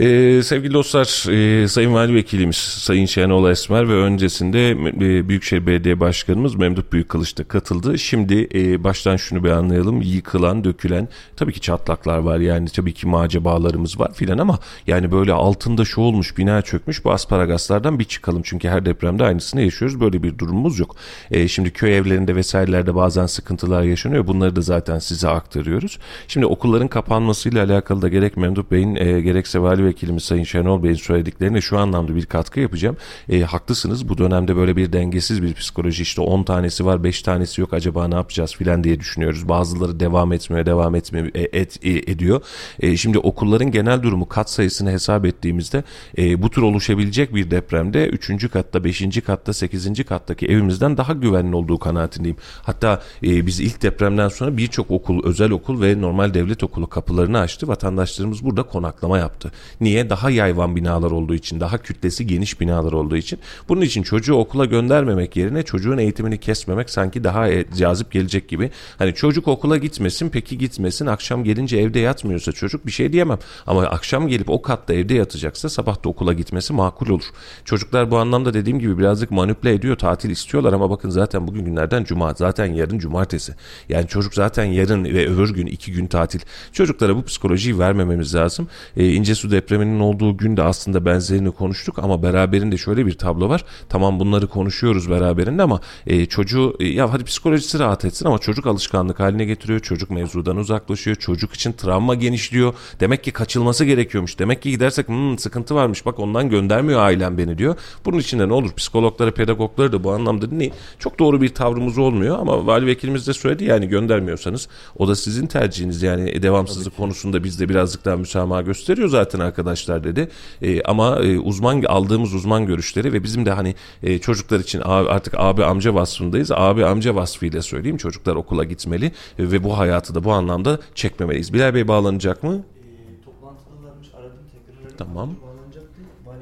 Ee, sevgili dostlar, e, Sayın Vali Vekilimiz Sayın Şenol Esmer ve öncesinde e, Büyükşehir Belediye Başkanımız Memduh Büyükkılıç da katıldı. Şimdi e, baştan şunu bir anlayalım. Yıkılan, dökülen, tabii ki çatlaklar var yani tabii ki macebalarımız var filan ama yani böyle altında şu olmuş, bina çökmüş bu asparagaslardan bir çıkalım. Çünkü her depremde aynısını yaşıyoruz. Böyle bir durumumuz yok. E, şimdi köy evlerinde vesairelerde bazen sıkıntılar yaşanıyor. Bunları da zaten size aktarıyoruz. Şimdi okulların kapanmasıyla alakalı da gerek Memduh Bey'in e, gerekse Vali Vekilimiz Sayın Şenol Bey'in söylediklerine şu anlamda bir katkı yapacağım. E, haklısınız bu dönemde böyle bir dengesiz bir psikoloji işte 10 tanesi var 5 tanesi yok acaba ne yapacağız filan diye düşünüyoruz. Bazıları devam etmiyor devam etmiyor e, et, e, ediyor. E, şimdi okulların genel durumu kat sayısını hesap ettiğimizde e, bu tür oluşabilecek bir depremde 3. katta 5. katta 8. kattaki evimizden daha güvenli olduğu kanaatindeyim. Hatta e, biz ilk depremden sonra birçok okul özel okul ve normal devlet okulu kapılarını açtı. Vatandaşlarımız burada konaklama yaptı. Niye? Daha yayvan binalar olduğu için, daha kütlesi geniş binalar olduğu için. Bunun için çocuğu okula göndermemek yerine çocuğun eğitimini kesmemek sanki daha e, cazip gelecek gibi. Hani çocuk okula gitmesin, peki gitmesin. Akşam gelince evde yatmıyorsa çocuk bir şey diyemem. Ama akşam gelip o katta evde yatacaksa sabah da okula gitmesi makul olur. Çocuklar bu anlamda dediğim gibi birazcık manipüle ediyor, tatil istiyorlar ama bakın zaten bugün günlerden cuma, zaten yarın cumartesi. Yani çocuk zaten yarın ve öbür gün iki gün tatil. Çocuklara bu psikolojiyi vermememiz lazım. E, İncesu depreminin olduğu gün de aslında benzerini konuştuk ama beraberinde şöyle bir tablo var. Tamam bunları konuşuyoruz beraberinde ama e, çocuğu e, ya hadi psikolojisi rahat etsin ama çocuk alışkanlık haline getiriyor. Çocuk mevzudan uzaklaşıyor. Çocuk için travma genişliyor. Demek ki kaçılması gerekiyormuş. Demek ki gidersek hmm, sıkıntı varmış bak ondan göndermiyor ailem beni diyor. Bunun için de ne olur psikologları pedagogları da bu anlamda dinleyin. Çok doğru bir tavrımız olmuyor ama vali vekilimiz de söyledi yani göndermiyorsanız o da sizin tercihiniz yani devamsızlık konusunda bizde birazcık daha müsamaha gösteriyor zaten arkadaşlar dedi. E, ama e, uzman aldığımız uzman görüşleri ve bizim de hani e, çocuklar için abi, artık abi amca vasfındayız. Abi amca vasfıyla söyleyeyim çocuklar okula gitmeli e, ve bu hayatı da bu anlamda çekmemeliyiz. Bilal Bey bağlanacak mı? toplantıdalarmış aradım tekrar Tamam.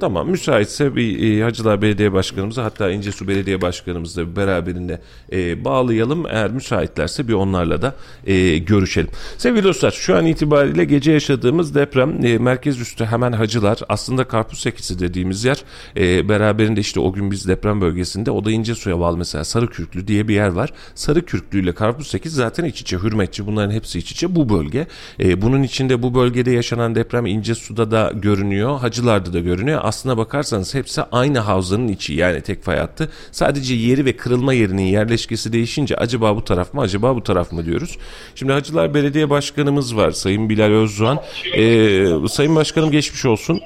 Tamam müsaitse bir e, Hacılar Belediye Başkanımızı hatta İncesu Belediye Başkanımızla beraberinde e, bağlayalım. Eğer müsaitlerse bir onlarla da e, görüşelim. Sevgili dostlar şu an itibariyle gece yaşadığımız deprem e, merkez üstü hemen Hacılar aslında Karpuz Sekisi dediğimiz yer e, beraberinde işte o gün biz deprem bölgesinde o da İncesu'ya bağlı mesela Sarıkürklü diye bir yer var. Sarıkürklü ile Karpuz Sekiz zaten iç içe hürmetçi bunların hepsi iç içe bu bölge. E, bunun içinde bu bölgede yaşanan deprem İncesu'da da görünüyor Hacılar'da da görünüyor. Aslına bakarsanız hepsi aynı havzanın içi yani tek fay hattı. Sadece yeri ve kırılma yerinin yerleşkesi değişince acaba bu taraf mı acaba bu taraf mı diyoruz. Şimdi Hacılar Belediye Başkanımız var Sayın Bilal Özdoğan. Ee, Sayın Başkanım geçmiş olsun.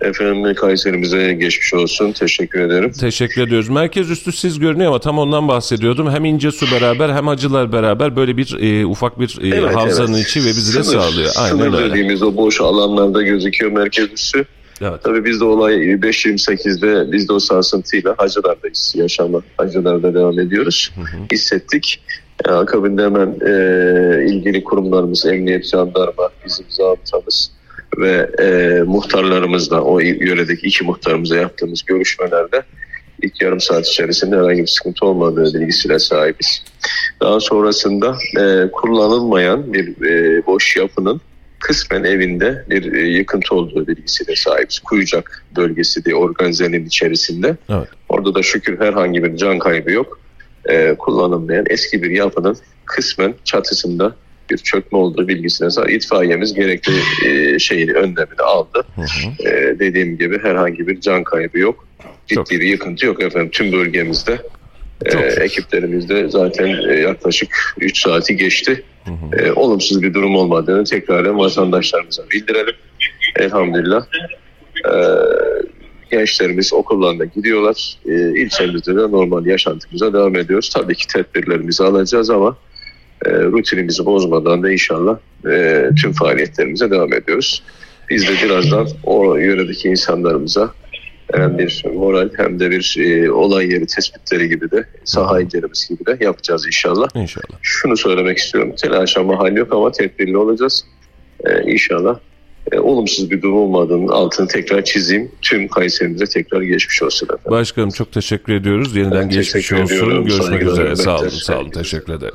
Efendim Kayserimize geçmiş olsun. Teşekkür ederim. Teşekkür ediyoruz. Merkez üstü siz görünüyor ama tam ondan bahsediyordum. Hem İncesu beraber hem Hacılar beraber böyle bir e, ufak bir e, Evet, havzanın evet. içi ve bizi de Sınır- sağlıyor. Aynen Sınır öyle. dediğimiz o boş alanlarda gözüküyor merkez üssü. Evet. Tabii biz de olay 5.28'de biz de o sarsıntıyla Hacılar'dayız. Yaşama Hacılar'da devam ediyoruz. Hissettik. E, akabinde hemen e, ilgili kurumlarımız, emniyet, jandarma, bizim zabıtamız ve e, muhtarlarımızla, o yöredeki iki muhtarımıza yaptığımız görüşmelerde ilk yarım saat içerisinde herhangi bir sıkıntı olmadığı bilgisine sahibiz. Daha sonrasında e, kullanılmayan bir e, boş yapının kısmen evinde bir e, yıkıntı olduğu bilgisine sahibiz. Kuyucak bölgesi diye organizenin içerisinde. Evet. Orada da şükür herhangi bir can kaybı yok. E, kullanılmayan eski bir yapının kısmen çatısında bir çökme olduğu bilgisine sahip. İtfaiyemiz gerekli e, şeyini önlemini aldı. E, dediğim gibi herhangi bir can kaybı yok. Ciddi Çok- bir yıkıntı yok efendim tüm bölgemizde. Çok şükür. ekiplerimizde zaten e, yaklaşık 3 saati geçti. E, olumsuz bir durum olmadığını tekrar vatandaşlarımıza bildirelim. Elhamdülillah. E, gençlerimiz okullarına gidiyorlar. E, ilçemizde de normal yaşantımıza devam ediyoruz. Tabii ki tedbirlerimizi alacağız ama e, rutinimizi bozmadan da inşallah e, tüm faaliyetlerimize devam ediyoruz. Biz de birazdan o yöredeki insanlarımıza hem bir moral hem de bir e, olay yeri tespitleri gibi de saha incelemesi gibi de yapacağız inşallah. İnşallah. Şunu söylemek istiyorum. Telaşa mahal yok ama tedbirli olacağız. Ee, inşallah e, olumsuz bir durum olmadığının altını tekrar çizeyim. Tüm Kayserimize tekrar geçmiş olsun efendim. Başkanım çok teşekkür ediyoruz. Yeniden Ben geçmiş olsun. ediyorum. Görüşmek Saygılar, üzere. Sağ olun. Sağ olun. Teşekkür ederim.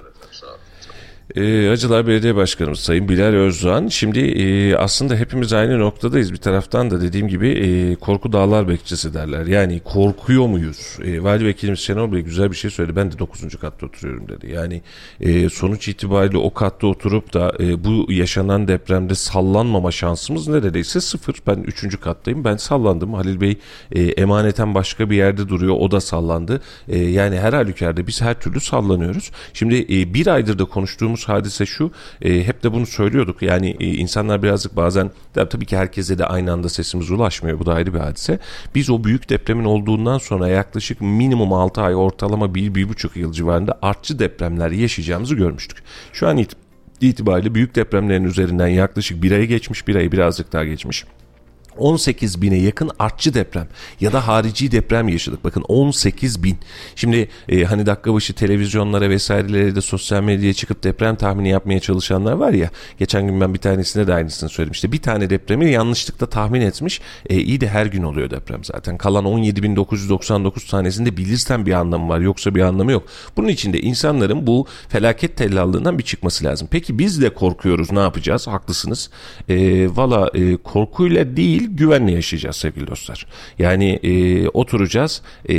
Ee, Hacılar Belediye Başkanımız Sayın Bilal Özdoğan. Şimdi e, aslında hepimiz aynı noktadayız. Bir taraftan da dediğim gibi e, korku dağlar bekçisi derler. Yani korkuyor muyuz? E, Vali Vekilimiz Şenol Bey güzel bir şey söyledi. Ben de 9. katta oturuyorum dedi. Yani e, sonuç itibariyle o katta oturup da e, bu yaşanan depremde sallanmama şansımız neredeyse sıfır. Ben 3. kattayım. Ben sallandım. Halil Bey e, emaneten başka bir yerde duruyor. O da sallandı. E, yani her halükarda biz her türlü sallanıyoruz. Şimdi e, bir aydır da konuştuğumuz hadise şu. e, hep de bunu söylüyorduk. Yani e, insanlar birazcık bazen tabii ki herkese de aynı anda sesimiz ulaşmıyor. Bu da ayrı bir hadise. Biz o büyük depremin olduğundan sonra yaklaşık minimum 6 ay ortalama 1-1,5 yıl civarında artçı depremler yaşayacağımızı görmüştük. Şu an it- itibariyle büyük depremlerin üzerinden yaklaşık bir ayı geçmiş, bir ayı birazcık daha geçmiş. 18 bine yakın artçı deprem ya da harici deprem yaşadık. Bakın 18 bin. Şimdi e, hani dakika başı televizyonlara vesairelere de sosyal medyaya çıkıp deprem tahmini yapmaya çalışanlar var ya. Geçen gün ben bir tanesine de aynısını söylemiştim. Bir tane depremi yanlışlıkla tahmin etmiş. E, iyi de her gün oluyor deprem zaten. Kalan 17.999 tanesinde bilirsen bir anlamı var yoksa bir anlamı yok. Bunun için de insanların bu felaket tellallığından bir çıkması lazım. Peki biz de korkuyoruz ne yapacağız? Haklısınız. E, Valla e, korkuyla değil güvenle yaşayacağız sevgili dostlar. Yani e, oturacağız. E,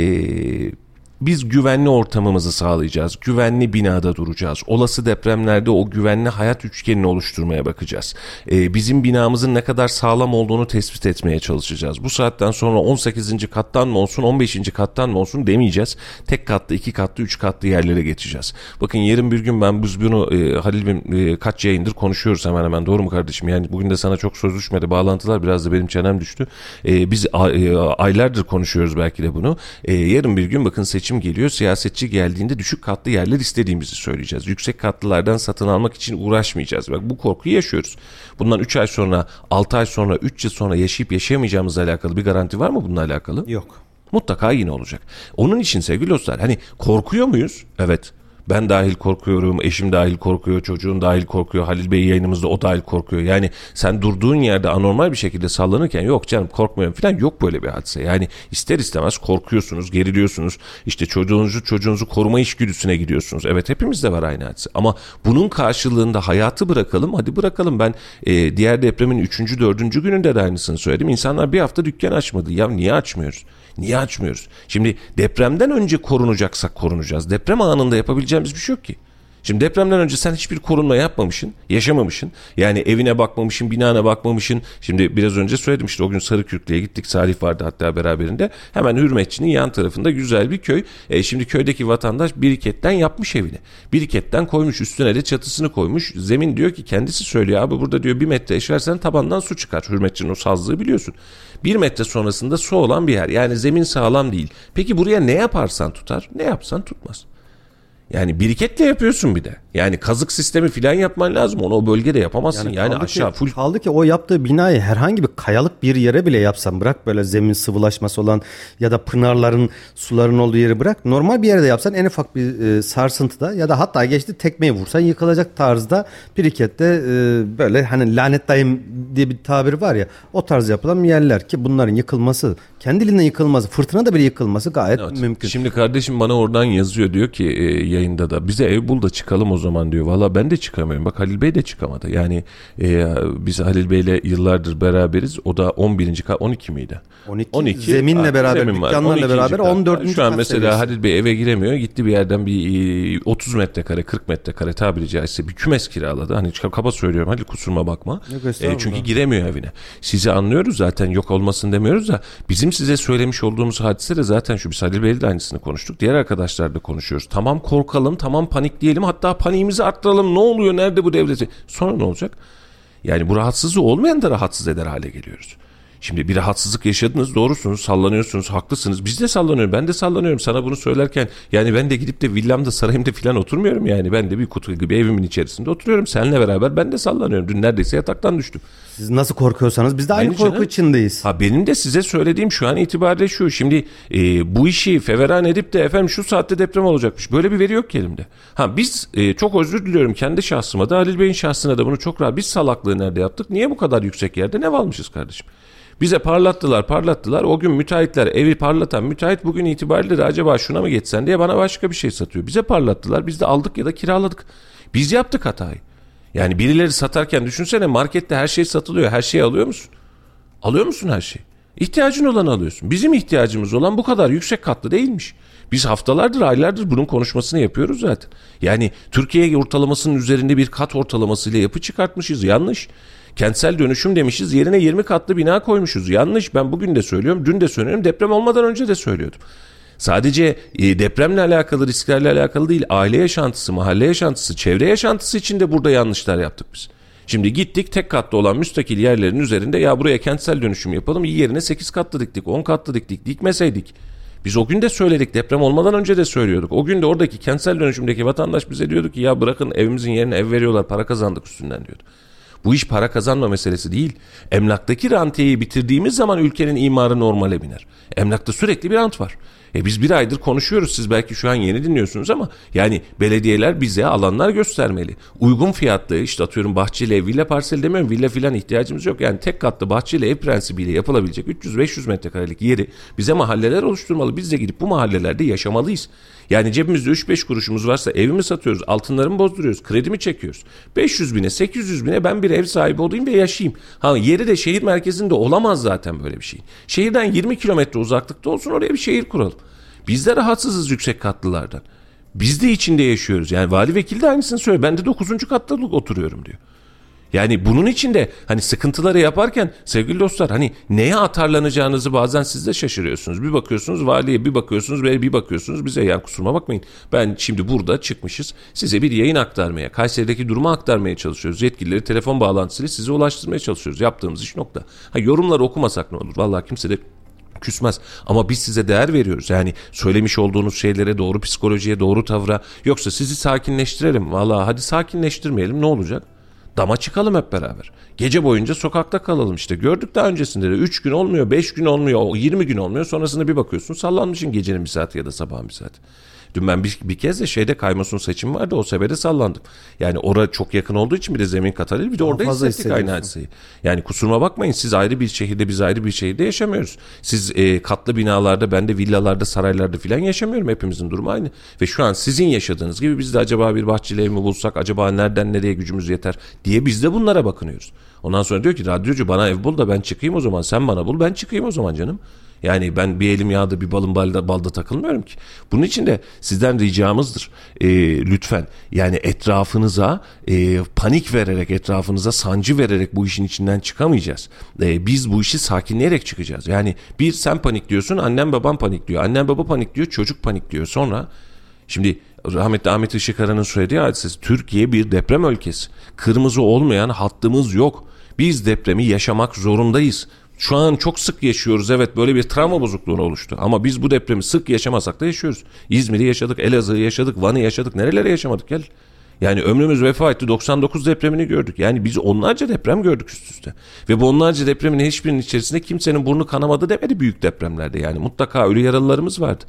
biz güvenli ortamımızı sağlayacağız. Güvenli binada duracağız. Olası depremlerde o güvenli hayat üçgenini oluşturmaya bakacağız. Ee, bizim binamızın ne kadar sağlam olduğunu tespit etmeye çalışacağız. Bu saatten sonra 18. kattan mı olsun 15. kattan mı olsun demeyeceğiz. Tek katlı, iki katlı, üç katlı yerlere geçeceğiz. Bakın yarın bir gün ben biz bunu e, Halil'im e, kaç yayındır konuşuyoruz hemen hemen doğru mu kardeşim? Yani bugün de sana çok söz düşmedi. Bağlantılar biraz da benim çenem düştü. E, biz a- e, aylardır konuşuyoruz belki de bunu. E, yarın bir gün bakın seçim geliyor. Siyasetçi geldiğinde düşük katlı yerler istediğimizi söyleyeceğiz. Yüksek katlılardan satın almak için uğraşmayacağız. Bak bu korkuyu yaşıyoruz. Bundan 3 ay sonra, 6 ay sonra, 3 yıl sonra yaşayıp yaşayamayacağımızla alakalı bir garanti var mı bununla alakalı? Yok. Mutlaka yine olacak. Onun için sevgili dostlar hani korkuyor muyuz? Evet. Ben dahil korkuyorum, eşim dahil korkuyor, çocuğun dahil korkuyor, Halil Bey yayınımızda o dahil korkuyor. Yani sen durduğun yerde anormal bir şekilde sallanırken yok canım korkmuyorum falan yok böyle bir hadise. Yani ister istemez korkuyorsunuz, geriliyorsunuz. İşte çocuğunuzu çocuğunuzu koruma işgüdüsüne gidiyorsunuz. Evet hepimizde var aynı hadise. Ama bunun karşılığında hayatı bırakalım. Hadi bırakalım ben e, diğer depremin 3. 4. gününde de aynısını söyledim. İnsanlar bir hafta dükkan açmadı. Ya niye açmıyoruz? Niye açmıyoruz? Şimdi depremden önce korunacaksak korunacağız. Deprem anında yapabileceğimiz bir şey yok ki. Şimdi depremden önce sen hiçbir korunma yapmamışsın, yaşamamışsın. Yani evine bakmamışsın, binana bakmamışsın. Şimdi biraz önce söyledim işte o gün Sarıkürklü'ye gittik. Salih vardı hatta beraberinde. Hemen Hürmetçi'nin yan tarafında güzel bir köy. E şimdi köydeki vatandaş biriketten yapmış evini. Biriketten koymuş üstüne de çatısını koymuş. Zemin diyor ki kendisi söylüyor abi burada diyor bir metre eşersen tabandan su çıkar. Hürmetçi'nin o sazlığı biliyorsun. Bir metre sonrasında su olan bir yer. Yani zemin sağlam değil. Peki buraya ne yaparsan tutar, ne yapsan tutmaz. Yani biriketle yapıyorsun bir de. Yani kazık sistemi filan yapman lazım. Onu o bölgede yapamazsın. Yani, yani aşağı ki, full. Kaldı ki o yaptığı binayı herhangi bir kayalık bir yere bile yapsan bırak böyle zemin sıvılaşması olan ya da pınarların suların olduğu yeri bırak. Normal bir yerde yapsan en ufak bir e, sarsıntıda ya da hatta geçti tekmeyi vursan yıkılacak tarzda birikette e, böyle hani lanet dayım diye bir tabir var ya o tarz yapılan yerler ki bunların yıkılması kendiliğinden yıkılması fırtına da bile yıkılması gayet evet. mümkün. Şimdi kardeşim bana oradan yazıyor diyor ki e, yayında da bize ev bul da çıkalım o zaman diyor. Valla ben de çıkamıyorum. Bak Halil Bey de çıkamadı. Yani e, biz Halil Bey'le yıllardır beraberiz. O da 11. kat 12 miydi? 12. 12 zeminle beraber, zemin dükkanlarla beraber kat. 14. Şu an mesela seviyesi. Halil Bey eve giremiyor. Gitti bir yerden bir 30 metrekare 40 metrekare tabiri caizse bir kümes kiraladı. Hani kaba söylüyorum Halil kusuruma bakma. Yok, e, çünkü giremiyor evine. Sizi anlıyoruz zaten yok olmasın demiyoruz da bizim size söylemiş olduğumuz hadise de zaten şu biz Halil Bey'le de aynısını konuştuk. Diğer arkadaşlarla konuşuyoruz. Tamam korkalım tamam panikleyelim hatta paniğimizi arttıralım ne oluyor nerede bu devleti sonra ne olacak? Yani bu rahatsızlığı olmayan da rahatsız eder hale geliyoruz. Şimdi bir rahatsızlık yaşadınız doğrusunuz sallanıyorsunuz haklısınız biz de sallanıyorum ben de sallanıyorum sana bunu söylerken yani ben de gidip de villamda sarayımda filan oturmuyorum yani ben de bir kutu gibi evimin içerisinde oturuyorum seninle beraber ben de sallanıyorum dün neredeyse yataktan düştüm. Siz nasıl korkuyorsanız biz de aynı, aynı korku canım. içindeyiz. Ha benim de size söylediğim şu an itibariyle şu şimdi e, bu işi feveran edip de efendim şu saatte deprem olacakmış böyle bir veri yok ki elimde. Ha biz e, çok özür diliyorum kendi şahsıma da Halil Bey'in şahsına da bunu çok rahat biz salaklığı nerede yaptık niye bu kadar yüksek yerde ne almışız kardeşim? Bize parlattılar parlattılar. O gün müteahhitler evi parlatan müteahhit bugün itibariyle de acaba şuna mı geçsen diye bana başka bir şey satıyor. Bize parlattılar biz de aldık ya da kiraladık. Biz yaptık hatayı. Yani birileri satarken düşünsene markette her şey satılıyor. Her şeyi alıyor musun? Alıyor musun her şeyi? İhtiyacın olan alıyorsun. Bizim ihtiyacımız olan bu kadar yüksek katlı değilmiş. Biz haftalardır, aylardır bunun konuşmasını yapıyoruz zaten. Yani Türkiye ortalamasının üzerinde bir kat ortalamasıyla yapı çıkartmışız. Yanlış. Kentsel dönüşüm demişiz yerine 20 katlı bina koymuşuz. Yanlış ben bugün de söylüyorum dün de söylüyorum deprem olmadan önce de söylüyordum. Sadece e, depremle alakalı risklerle alakalı değil aile yaşantısı, mahalle yaşantısı, çevre yaşantısı için de burada yanlışlar yaptık biz. Şimdi gittik tek katlı olan müstakil yerlerin üzerinde ya buraya kentsel dönüşüm yapalım yerine 8 katlı diktik 10 katlı diktik dikmeseydik. Biz o gün de söyledik deprem olmadan önce de söylüyorduk. O gün de oradaki kentsel dönüşümdeki vatandaş bize diyordu ki ya bırakın evimizin yerine ev veriyorlar para kazandık üstünden diyordu. Bu iş para kazanma meselesi değil. Emlaktaki rantiyeyi bitirdiğimiz zaman ülkenin imarı normale biner. Emlakta sürekli bir rant var. E biz bir aydır konuşuyoruz. Siz belki şu an yeni dinliyorsunuz ama yani belediyeler bize alanlar göstermeli. Uygun fiyatlı işte atıyorum bahçeli ev, villa parseli demiyorum. Villa filan ihtiyacımız yok. Yani tek katlı bahçeli ev prensibiyle yapılabilecek 300-500 metrekarelik yeri bize mahalleler oluşturmalı. Biz de gidip bu mahallelerde yaşamalıyız. Yani cebimizde 3-5 kuruşumuz varsa evimi satıyoruz, altınları mı bozduruyoruz, kredi mi çekiyoruz? 500 bine, 800 bine ben bir ev sahibi olayım ve yaşayayım. Ha yeri de şehir merkezinde olamaz zaten böyle bir şey. Şehirden 20 kilometre uzaklıkta olsun oraya bir şehir kuralım. Biz de rahatsızız yüksek katlılardan. Biz de içinde yaşıyoruz. Yani vali vekil de aynısını söylüyor. Ben de 9. katta oturuyorum diyor. Yani bunun için de hani sıkıntıları yaparken sevgili dostlar hani neye atarlanacağınızı bazen siz de şaşırıyorsunuz. Bir bakıyorsunuz valiye bir bakıyorsunuz ve bir bakıyorsunuz bize yani kusuruma bakmayın. Ben şimdi burada çıkmışız size bir yayın aktarmaya Kayseri'deki durumu aktarmaya çalışıyoruz. Yetkilileri telefon bağlantısıyla size ulaştırmaya çalışıyoruz. Yaptığımız iş nokta. Ha, yorumları okumasak ne olur? Vallahi kimse de küsmez. Ama biz size değer veriyoruz. Yani söylemiş olduğunuz şeylere doğru psikolojiye doğru tavra yoksa sizi sakinleştirelim. Vallahi hadi sakinleştirmeyelim ne olacak? Dama çıkalım hep beraber. Gece boyunca sokakta kalalım işte. Gördük daha öncesinde de 3 gün olmuyor, 5 gün olmuyor, 20 gün olmuyor. Sonrasında bir bakıyorsun sallanmışsın gecenin bir saati ya da sabahın bir saati. Dün ben bir, bir kez de şeyde Kaymosun seçim vardı o sebede sallandım. Yani orada çok yakın olduğu için bir de zemin Katalil bir de orada fazla hissettik aynı hadiseyi. Yani kusuruma bakmayın siz ayrı bir şehirde biz ayrı bir şehirde yaşamıyoruz. Siz e, katlı binalarda ben de villalarda saraylarda filan yaşamıyorum hepimizin durumu aynı. Ve şu an sizin yaşadığınız gibi biz de acaba bir bahçeli ev mi bulsak acaba nereden nereye gücümüz yeter diye biz de bunlara bakınıyoruz. Ondan sonra diyor ki radyocu bana ev bul da ben çıkayım o zaman sen bana bul ben çıkayım o zaman canım. Yani ben bir elim yağda bir balım balda, balda takılmıyorum ki. Bunun için de sizden ricamızdır. Ee, lütfen yani etrafınıza e, panik vererek etrafınıza sancı vererek bu işin içinden çıkamayacağız. Ee, biz bu işi sakinleyerek çıkacağız. Yani bir sen panik diyorsun annem babam panik diyor. Annem baba panik diyor çocuk panik diyor. Sonra Şimdi rahmetli Ahmet Işıkara'nın söylediği hadisesi Türkiye bir deprem ülkesi. Kırmızı olmayan hattımız yok. Biz depremi yaşamak zorundayız. Şu an çok sık yaşıyoruz evet böyle bir travma bozukluğuna oluştu. Ama biz bu depremi sık yaşamasak da yaşıyoruz. İzmir'i yaşadık, Elazığ'ı yaşadık, Van'ı yaşadık. Nerelere yaşamadık gel. Yani ömrümüz vefa etti 99 depremini gördük. Yani biz onlarca deprem gördük üst üste. Ve bu onlarca depremin hiçbirinin içerisinde kimsenin burnu kanamadı demedi büyük depremlerde. Yani mutlaka ölü yaralılarımız vardı.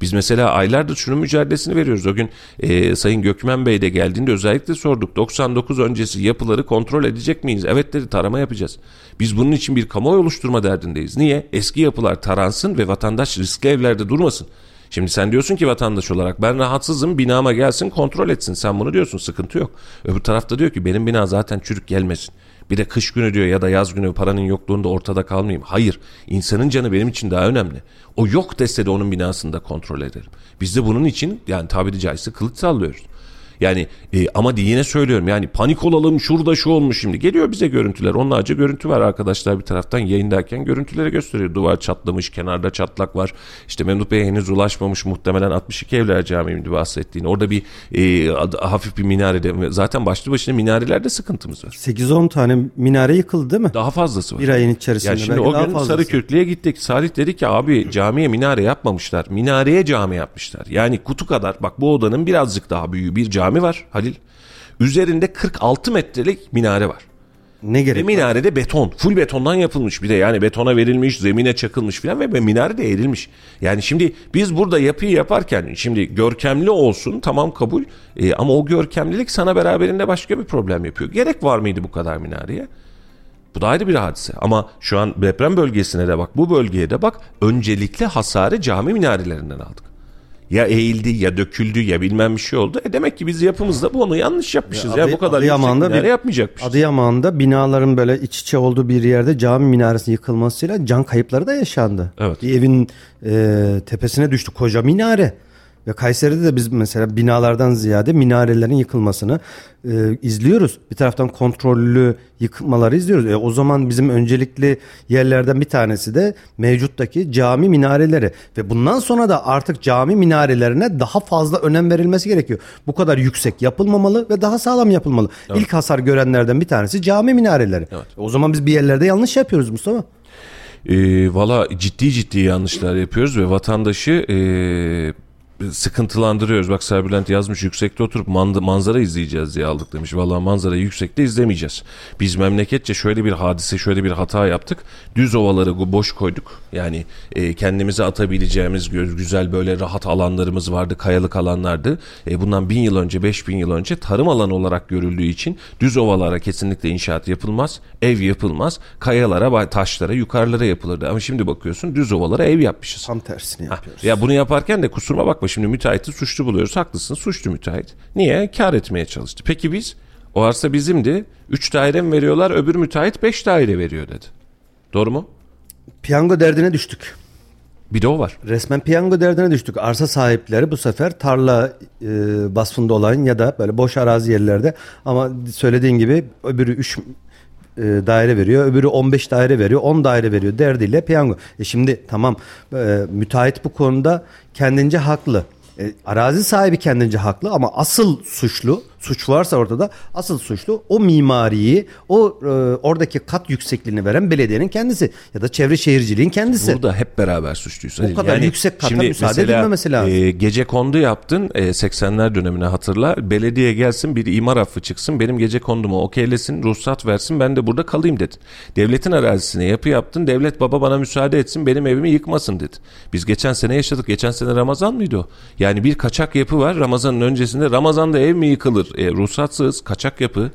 Biz mesela aylardır şunun mücadelesini veriyoruz. O gün e, Sayın Gökmen Bey de geldiğinde özellikle sorduk. 99 öncesi yapıları kontrol edecek miyiz? Evet dedi tarama yapacağız. Biz bunun için bir kamuoyu oluşturma derdindeyiz. Niye? Eski yapılar taransın ve vatandaş riskli evlerde durmasın. Şimdi sen diyorsun ki vatandaş olarak ben rahatsızım binama gelsin kontrol etsin. Sen bunu diyorsun sıkıntı yok. Öbür tarafta diyor ki benim bina zaten çürük gelmesin. Bir de kış günü diyor ya da yaz günü paranın yokluğunda ortada kalmayayım. Hayır insanın canı benim için daha önemli. O yok dese de onun binasında kontrol ederim. Biz de bunun için yani tabiri caizse kılıç sallıyoruz. Yani e, ama yine söylüyorum yani panik olalım şurada şu olmuş şimdi. Geliyor bize görüntüler. Onlarca görüntü var arkadaşlar bir taraftan yayındayken görüntüleri gösteriyor. Duvar çatlamış, kenarda çatlak var. İşte Memduh Bey'e henüz ulaşmamış muhtemelen 62 Evler Camii'ydi bahsettiğin. Orada bir e, hafif bir minarede zaten başlı başına minarelerde sıkıntımız var. 8-10 tane minare yıkıldı değil mi? Daha fazlası var. Bir ayın içerisinde. Ya şimdi o gün. Sarıkürklü'ye gittik. Salih dedi ki abi camiye minare yapmamışlar. Minareye cami yapmışlar. Yani kutu kadar bak bu odanın birazcık daha büyüğü bir cami var Halil. Üzerinde 46 metrelik minare var. Ne Ve gerek var? minarede beton. Full betondan yapılmış bir de. Yani betona verilmiş, zemine çakılmış falan ve minare de erilmiş. Yani şimdi biz burada yapıyı yaparken şimdi görkemli olsun tamam kabul. E, ama o görkemlilik sana beraberinde başka bir problem yapıyor. Gerek var mıydı bu kadar minareye? Bu da ayrı bir hadise. Ama şu an deprem bölgesine de bak, bu bölgeye de bak. Öncelikle hasarı cami minarelerinden aldık. Ya eğildi ya döküldü ya bilmem bir şey oldu. E demek ki biz yapımızda bunu yanlış yapmışız. Ya, Adı- bu kadar Adıyaman'da bir- yapmayacakmışız. Adıyaman'da binaların böyle iç içe olduğu bir yerde cami minaresinin yıkılmasıyla can kayıpları da yaşandı. Evet. Bir evin e, tepesine düştü koca minare. Ve Kayseri'de de biz mesela binalardan ziyade minarelerin yıkılmasını e, izliyoruz. Bir taraftan kontrollü yıkılmaları izliyoruz. E, o zaman bizim öncelikli yerlerden bir tanesi de mevcuttaki cami minareleri. Ve bundan sonra da artık cami minarelerine daha fazla önem verilmesi gerekiyor. Bu kadar yüksek yapılmamalı ve daha sağlam yapılmalı. İlk hasar görenlerden bir tanesi cami minareleri. O zaman biz bir yerlerde yanlış yapıyoruz Mustafa. E, Valla ciddi ciddi yanlışlar yapıyoruz ve vatandaşı e, sıkıntılandırıyoruz. Bak Serbülent yazmış yüksekte oturup mand- manzara izleyeceğiz diye aldık demiş. Valla manzarayı yüksekte izlemeyeceğiz. Biz memleketçe şöyle bir hadise şöyle bir hata yaptık. Düz ovaları boş koyduk. Yani e, kendimize atabileceğimiz güzel böyle rahat alanlarımız vardı. Kayalık alanlardı. E, bundan bin yıl önce beş bin yıl önce tarım alanı olarak görüldüğü için düz ovalara kesinlikle inşaat yapılmaz. Ev yapılmaz. Kayalara, taşlara, yukarılara yapılırdı. Ama şimdi bakıyorsun düz ovalara ev yapmışız. Tam tersini Ha, yapıyoruz. Ya bunu yaparken de kusuruma bakma şimdi müteahhiti suçlu buluyoruz. Haklısın suçlu müteahhit. Niye? Kar etmeye çalıştı. Peki biz o arsa bizimdi. 3 daire mi veriyorlar öbür müteahhit 5 daire veriyor dedi. Doğru mu? Piyango derdine düştük. Bir de o var. Resmen piyango derdine düştük. Arsa sahipleri bu sefer tarla e, vasfında olan ya da böyle boş arazi yerlerde ama söylediğin gibi öbürü 3 daire veriyor, öbürü 15 daire veriyor, 10 daire veriyor derdiyle piyango. E şimdi tamam e, müteahhit bu konuda kendince haklı. E, arazi sahibi kendince haklı ama asıl suçlu, suç varsa ortada asıl suçlu o mimariyi, o e, oradaki kat yüksekliğini veren belediyenin kendisi ya da çevre şehirciliğin kendisi. Burada hep beraber suçluyuz. O kadar yüksek kata müsaade edilmemesi lazım. E, gece kondu yaptın e, 80'ler dönemine hatırla. Belediye gelsin bir imar affı çıksın benim gece kondumu okeylesin ruhsat versin ben de burada kalayım dedin. Devletin arazisine yapı yaptın devlet baba bana müsaade etsin benim evimi yıkmasın dedi. Biz geçen sene yaşadık. Geçen sene Ramazan mıydı o? Yani bir kaçak yapı var Ramazan'ın öncesinde. Ramazan'da ev mi yıkılır? E, ruhsatsız kaçak yapı.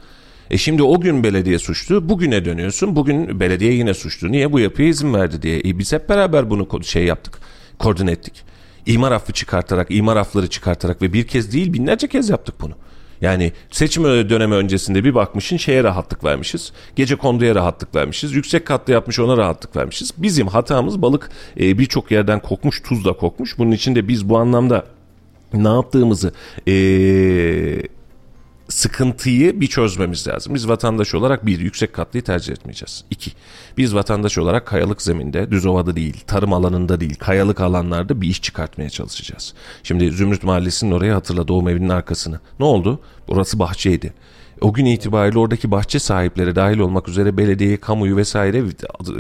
E şimdi o gün belediye suçlu, bugüne dönüyorsun. Bugün belediye yine suçlu. Niye bu yapıya izin verdi diye. E biz hep beraber bunu şey yaptık, koordine ettik. İmar affı çıkartarak, imar affları çıkartarak ve bir kez değil binlerce kez yaptık bunu. Yani seçim dönemi öncesinde bir bakmışın şeye rahatlık vermişiz. Gece konduya rahatlık vermişiz. Yüksek katlı yapmış ona rahatlık vermişiz. Bizim hatamız balık e, birçok yerden kokmuş, tuz da kokmuş. Bunun için de biz bu anlamda ne yaptığımızı e, sıkıntıyı bir çözmemiz lazım. Biz vatandaş olarak bir, yüksek katlıyı tercih etmeyeceğiz. İki, biz vatandaş olarak kayalık zeminde, düz ovada değil, tarım alanında değil, kayalık alanlarda bir iş çıkartmaya çalışacağız. Şimdi Zümrüt Mahallesi'nin orayı hatırla doğum evinin arkasını. Ne oldu? Burası bahçeydi. O gün itibariyle oradaki bahçe sahipleri dahil olmak üzere belediye, kamuyu vesaire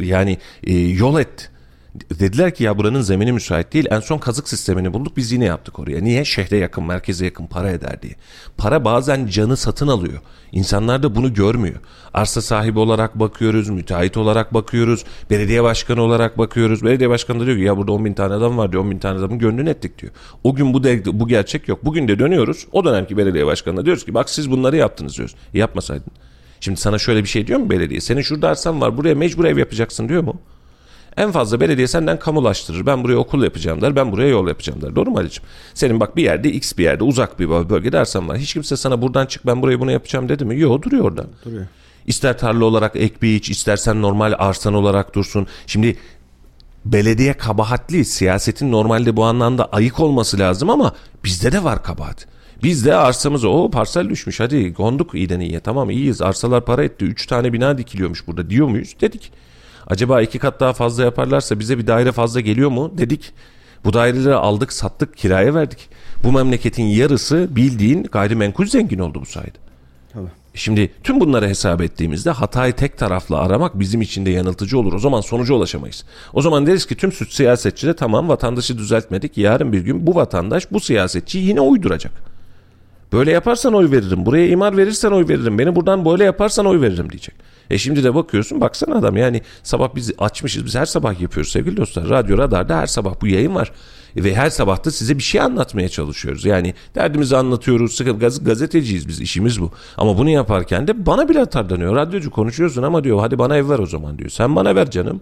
yani e, yol etti. Dediler ki ya buranın zemini müsait değil. En son kazık sistemini bulduk biz yine yaptık oraya. Niye? Şehre yakın, merkeze yakın para eder diye. Para bazen canı satın alıyor. İnsanlar da bunu görmüyor. Arsa sahibi olarak bakıyoruz, müteahhit olarak bakıyoruz, belediye başkanı olarak bakıyoruz. Belediye başkanı da diyor ki ya burada 10 bin tane adam var diyor, 10 bin tane adamın gönlünü ettik diyor. O gün bu, de, bu gerçek yok. Bugün de dönüyoruz. O dönemki belediye başkanına diyoruz ki bak siz bunları yaptınız diyoruz. Yapmasaydın. Şimdi sana şöyle bir şey diyor mu belediye? Senin şurada arsan var buraya mecbur ev yapacaksın diyor mu? En fazla belediye senden kamulaştırır. Ben buraya okul yapacağım der. Ben buraya yol yapacağım der. Doğru mu Ali'ciğim? Senin bak bir yerde X bir yerde uzak bir bölgede arsan var. Hiç kimse sana buradan çık ben burayı bunu yapacağım dedi mi? Yok duruyor orada. Duruyor. İster tarla olarak ek bir iç, istersen normal arsan olarak dursun. Şimdi belediye kabahatli. Siyasetin normalde bu anlamda ayık olması lazım ama bizde de var kabahat. Biz de arsamız o parsel düşmüş hadi gonduk iyiden iyiye tamam iyiyiz arsalar para etti 3 tane bina dikiliyormuş burada diyor muyuz dedik. Acaba iki kat daha fazla yaparlarsa bize bir daire fazla geliyor mu dedik. Bu daireleri aldık sattık kiraya verdik. Bu memleketin yarısı bildiğin gayrimenkul zengin oldu bu sayede. Tabii. Şimdi tüm bunları hesap ettiğimizde hatayı tek taraflı aramak bizim için de yanıltıcı olur. O zaman sonuca ulaşamayız. O zaman deriz ki tüm suç siyasetçi de tamam vatandaşı düzeltmedik. Yarın bir gün bu vatandaş bu siyasetçi yine uyduracak. Böyle yaparsan oy veririm. Buraya imar verirsen oy veririm. Beni buradan böyle yaparsan oy veririm diyecek. E şimdi de bakıyorsun baksana adam yani sabah biz açmışız biz her sabah yapıyoruz sevgili dostlar. Radyo Radar'da her sabah bu yayın var. E ve her sabah da size bir şey anlatmaya çalışıyoruz. Yani derdimizi anlatıyoruz. Sıkı gaz, gazeteciyiz biz işimiz bu. Ama bunu yaparken de bana bile atardanıyor. Radyocu konuşuyorsun ama diyor hadi bana ev ver o zaman diyor. Sen bana ver canım.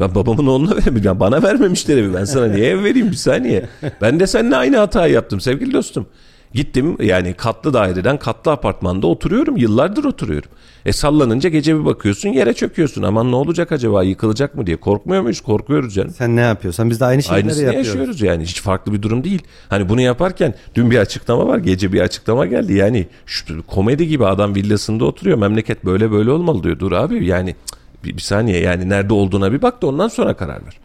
Ben babamın oğluna vermeyeceğim. Bana vermemişler evi. Ben sana niye ev vereyim bir saniye. Ben de seninle aynı hatayı yaptım sevgili dostum. Gittim yani katlı daireden katlı apartmanda oturuyorum. Yıllardır oturuyorum. E sallanınca gece bir bakıyorsun yere çöküyorsun. Aman ne olacak acaba yıkılacak mı diye. Korkmuyor muyuz? Korkuyoruz canım. Sen ne yapıyorsan biz de aynı şeyleri Aynısını yapıyoruz. yaşıyoruz yani. Hiç farklı bir durum değil. Hani bunu yaparken dün bir açıklama var. Gece bir açıklama geldi. Yani şu komedi gibi adam villasında oturuyor. Memleket böyle böyle olmalı diyor. Dur abi yani bir, bir saniye yani nerede olduğuna bir bak da ondan sonra karar ver.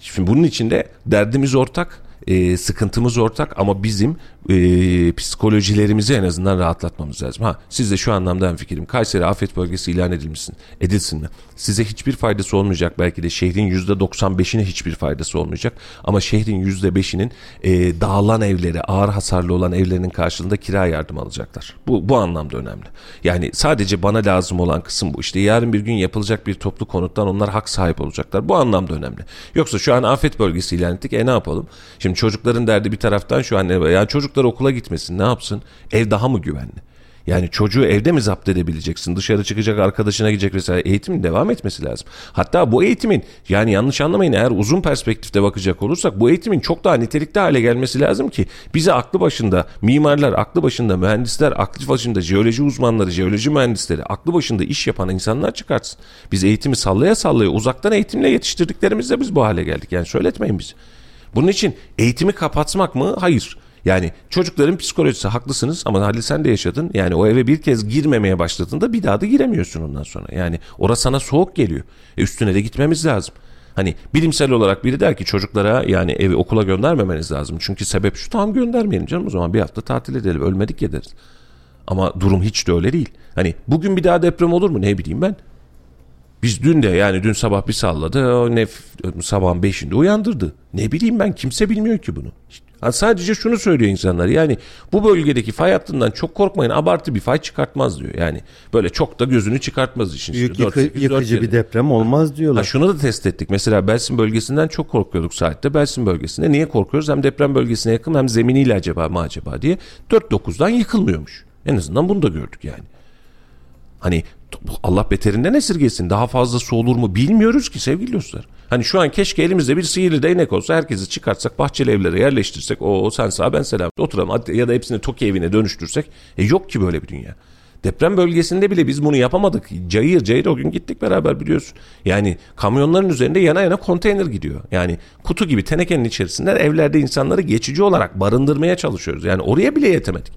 Şimdi bunun içinde derdimiz ortak e, sıkıntımız ortak ama bizim e, psikolojilerimizi en azından rahatlatmamız lazım. Ha siz de şu anlamda en fikrim. Kayseri afet bölgesi ilan edilmişsin. Edilsin mi? Size hiçbir faydası olmayacak. Belki de şehrin %95'ine hiçbir faydası olmayacak. Ama şehrin %5'inin e, dağılan evleri, ağır hasarlı olan evlerinin karşılığında kira yardım alacaklar. Bu, bu anlamda önemli. Yani sadece bana lazım olan kısım bu. İşte yarın bir gün yapılacak bir toplu konuttan onlar hak sahip olacaklar. Bu anlamda önemli. Yoksa şu an afet bölgesi ilan ettik. E ne yapalım? Şimdi çocukların derdi bir taraftan şu an yani çocuklar okula gitmesin ne yapsın? Ev daha mı güvenli? Yani çocuğu evde mi zapt edebileceksin? Dışarı çıkacak, arkadaşına gidecek vesaire. Eğitimin devam etmesi lazım. Hatta bu eğitimin yani yanlış anlamayın eğer uzun perspektifte bakacak olursak bu eğitimin çok daha nitelikli hale gelmesi lazım ki bize aklı başında mimarlar, aklı başında mühendisler, aklı başında jeoloji uzmanları, jeoloji mühendisleri, aklı başında iş yapan insanlar çıkartsın. Biz eğitimi sallaya sallaya uzaktan eğitimle yetiştirdiklerimizde biz bu hale geldik. Yani söyletmeyin bizi. Bunun için eğitimi kapatmak mı? Hayır. Yani çocukların psikolojisi haklısınız ama Halil sen de yaşadın. Yani o eve bir kez girmemeye başladığında bir daha da giremiyorsun ondan sonra. Yani orası sana soğuk geliyor. E üstüne de gitmemiz lazım. Hani bilimsel olarak biri der ki çocuklara yani evi okula göndermemeniz lazım. Çünkü sebep şu tamam göndermeyelim canım o zaman bir hafta tatil edelim ölmedik ya deriz. Ama durum hiç de öyle değil. Hani bugün bir daha deprem olur mu ne bileyim ben. Biz dün de yani dün sabah bir salladı. O ne sabahın beşinde uyandırdı. Ne bileyim ben kimse bilmiyor ki bunu. İşte, sadece şunu söylüyor insanlar yani bu bölgedeki fay hattından çok korkmayın abartı bir fay çıkartmaz diyor. Yani böyle çok da gözünü çıkartmaz işin. Büyük yıkı, 4, 8, yıkıcı bir deprem olmaz diyorlar. Ha, şunu da test ettik. Mesela Belsin bölgesinden çok korkuyorduk saatte. Belsin bölgesinde niye korkuyoruz? Hem deprem bölgesine yakın hem zeminiyle acaba mı acaba diye. 4-9'dan yıkılmıyormuş. En azından bunu da gördük yani. Hani Allah beterinden esirgesin. Daha fazlası olur mu bilmiyoruz ki sevgili dostlar. Hani şu an keşke elimizde bir sihirli değnek olsa herkesi çıkartsak bahçeli evlere yerleştirsek. O, sen sağ ben selam oturalım ya da hepsini Toki evine dönüştürsek. E yok ki böyle bir dünya. Deprem bölgesinde bile biz bunu yapamadık. Cayır cayır o gün gittik beraber biliyorsun. Yani kamyonların üzerinde yana yana konteyner gidiyor. Yani kutu gibi tenekenin içerisinde evlerde insanları geçici olarak barındırmaya çalışıyoruz. Yani oraya bile yetemedik.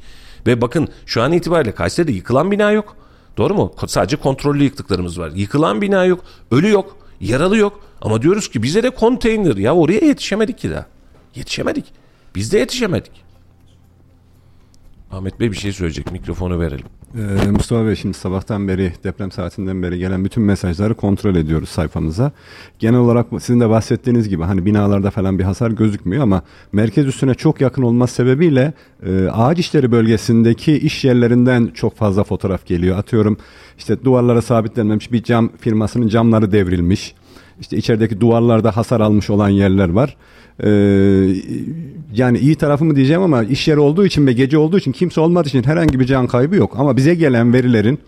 Ve bakın şu an itibariyle Kayseri'de yıkılan bina yok. Doğru mu? Sadece kontrollü yıktıklarımız var. Yıkılan bina yok, ölü yok, yaralı yok. Ama diyoruz ki bize de konteyner. Ya oraya yetişemedik ki daha. Yetişemedik. Biz de yetişemedik. Ahmet Bey bir şey söyleyecek. Mikrofonu verelim. Ee, Mustafa Bey şimdi sabahtan beri deprem saatinden beri gelen bütün mesajları kontrol ediyoruz sayfamıza. Genel olarak sizin de bahsettiğiniz gibi hani binalarda falan bir hasar gözükmüyor ama merkez üstüne çok yakın olması sebebiyle e, ağaç işleri bölgesindeki iş yerlerinden çok fazla fotoğraf geliyor. Atıyorum işte duvarlara sabitlenmemiş bir cam firmasının camları devrilmiş. İşte içerideki duvarlarda hasar almış olan yerler var. Ee, yani iyi tarafı mı diyeceğim ama iş yeri olduğu için ve gece olduğu için kimse olmadığı için herhangi bir can kaybı yok. Ama bize gelen verilerin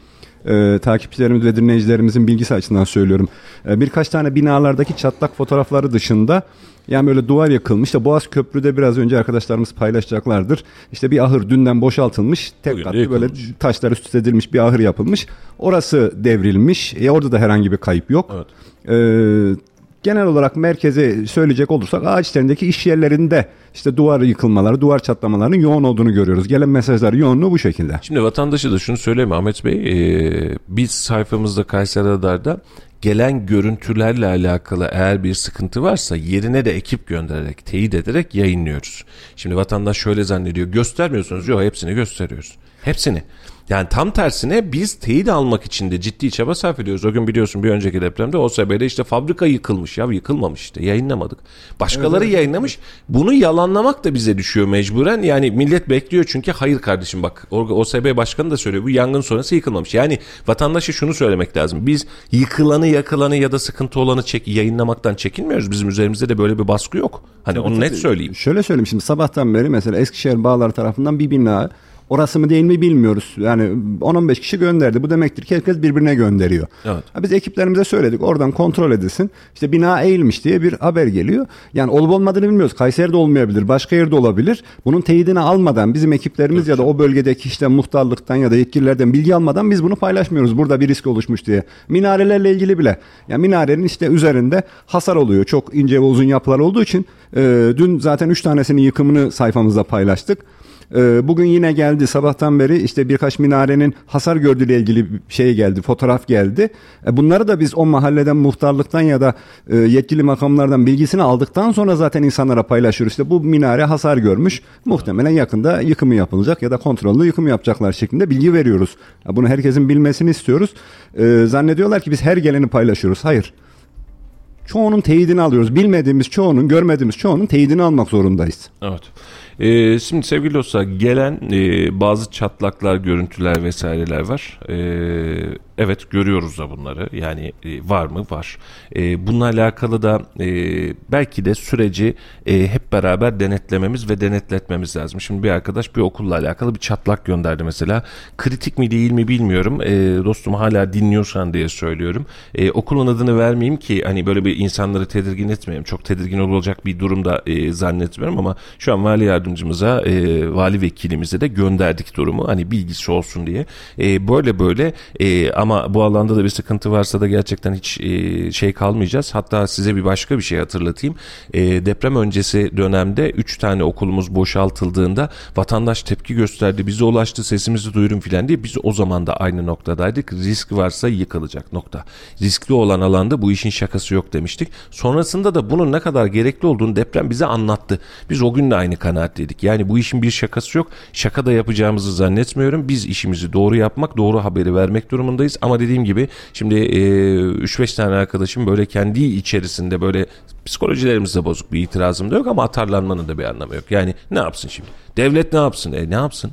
e, takipçilerimiz ve dinleyicilerimizin bilgisi açısından söylüyorum. E, birkaç tane binalardaki çatlak fotoğrafları dışında yani böyle duvar yakılmış. İşte Boğaz Köprü'de biraz önce arkadaşlarımız paylaşacaklardır. İşte bir ahır dünden boşaltılmış. Tek katlı böyle taşlar üst üste edilmiş bir ahır yapılmış. Orası devrilmiş. E, orada da herhangi bir kayıp yok. Evet. Ee, genel olarak merkeze söyleyecek olursak ağaç işlerindeki iş yerlerinde işte duvar yıkılmaları, duvar çatlamalarının yoğun olduğunu görüyoruz. Gelen mesajlar yoğunluğu bu şekilde. Şimdi vatandaşı da şunu söyleyeyim Ahmet Bey. E, biz sayfamızda Kayseri Radar'da gelen görüntülerle alakalı eğer bir sıkıntı varsa yerine de ekip göndererek, teyit ederek yayınlıyoruz. Şimdi vatandaş şöyle zannediyor. Göstermiyorsunuz. Yok hepsini gösteriyoruz. Hepsini. Yani tam tersine biz teyit almak için de ciddi çaba sarf ediyoruz. O gün biliyorsun bir önceki depremde OSB'de işte fabrika yıkılmış ya yıkılmamış işte yayınlamadık. Başkaları evet, yayınlamış. Bunu yalanlamak da bize düşüyor mecburen. Yani millet bekliyor çünkü hayır kardeşim bak OSB başkanı da söylüyor bu yangın sonrası yıkılmamış. Yani vatandaşa şunu söylemek lazım. Biz yıkılanı yakılanı ya da sıkıntı olanı çek, yayınlamaktan çekinmiyoruz. Bizim üzerimizde de böyle bir baskı yok. Hani tabii, onu tabii. net söyleyeyim. Şöyle söyleyeyim şimdi sabahtan beri mesela Eskişehir Bağlar tarafından bir bina Orası mı değil mi bilmiyoruz. Yani 10-15 kişi gönderdi. Bu demektir ki herkes birbirine gönderiyor. Evet. biz ekiplerimize söyledik. Oradan kontrol edilsin. İşte bina eğilmiş diye bir haber geliyor. Yani olup olmadığını bilmiyoruz. Kayseri'de olmayabilir. Başka yerde olabilir. Bunun teyidini almadan bizim ekiplerimiz evet. ya da o bölgedeki işte muhtarlıktan ya da yetkililerden bilgi almadan biz bunu paylaşmıyoruz. Burada bir risk oluşmuş diye. Minarelerle ilgili bile. Yani minarenin işte üzerinde hasar oluyor. Çok ince ve uzun yapılar olduğu için e, dün zaten 3 tanesinin yıkımını sayfamızda paylaştık. Ee, bugün yine geldi sabahtan beri işte birkaç minarenin hasar gördüğüyle ilgili şey geldi, fotoğraf geldi. E, bunları da biz o mahalleden muhtarlıktan ya da e, yetkili makamlardan bilgisini aldıktan sonra zaten insanlara paylaşıyoruz. İşte bu minare hasar görmüş. Muhtemelen yakında yıkımı yapılacak ya da kontrollü yıkım yapacaklar şeklinde bilgi veriyoruz. Bunu herkesin bilmesini istiyoruz. Zannediyorlar ki biz her geleni paylaşıyoruz. Hayır çoğunun teyidini alıyoruz. Bilmediğimiz çoğunun, görmediğimiz çoğunun teyidini almak zorundayız. Evet. Ee, şimdi sevgili dostlar gelen e, bazı çatlaklar, görüntüler vesaireler var. Ee, evet görüyoruz da bunları. Yani e, var mı? Var. E, bununla alakalı da e, belki de süreci e, hep beraber denetlememiz ve denetletmemiz lazım. Şimdi bir arkadaş bir okulla alakalı bir çatlak gönderdi mesela. Kritik mi değil mi bilmiyorum. E, dostum hala dinliyorsan diye söylüyorum. E, okulun adını vermeyeyim ki hani böyle bir insanları tedirgin etmeyeyim. Çok tedirgin olacak bir durumda e, zannetmiyorum ama şu an vali yardımcımıza, e, vali vekilimize de gönderdik durumu. Hani bilgisi olsun diye. E, böyle böyle e, ama bu alanda da bir sıkıntı varsa da gerçekten hiç e, şey kalmayacağız. Hatta size bir başka bir şey hatırlatayım. E, deprem öncesi dönemde 3 tane okulumuz boşaltıldığında vatandaş tepki gösterdi. Bize ulaştı sesimizi duyurun filan diye. Biz o zaman da aynı noktadaydık. Risk varsa yıkılacak nokta. Riskli olan alanda bu işin şakası yok demiştik. Sonrasında da bunun ne kadar gerekli olduğunu deprem bize anlattı. Biz o gün de aynı kanaatteydik. Yani bu işin bir şakası yok. Şaka da yapacağımızı zannetmiyorum. Biz işimizi doğru yapmak, doğru haberi vermek durumundayız. Ama dediğim gibi şimdi e, 3-5 tane arkadaşım böyle kendi içerisinde böyle psikolojilerimiz de bozuk bir itirazım da yok ama atarlanmanın da bir anlamı yok. Yani ne yapsın şimdi? Devlet ne yapsın? E ne yapsın?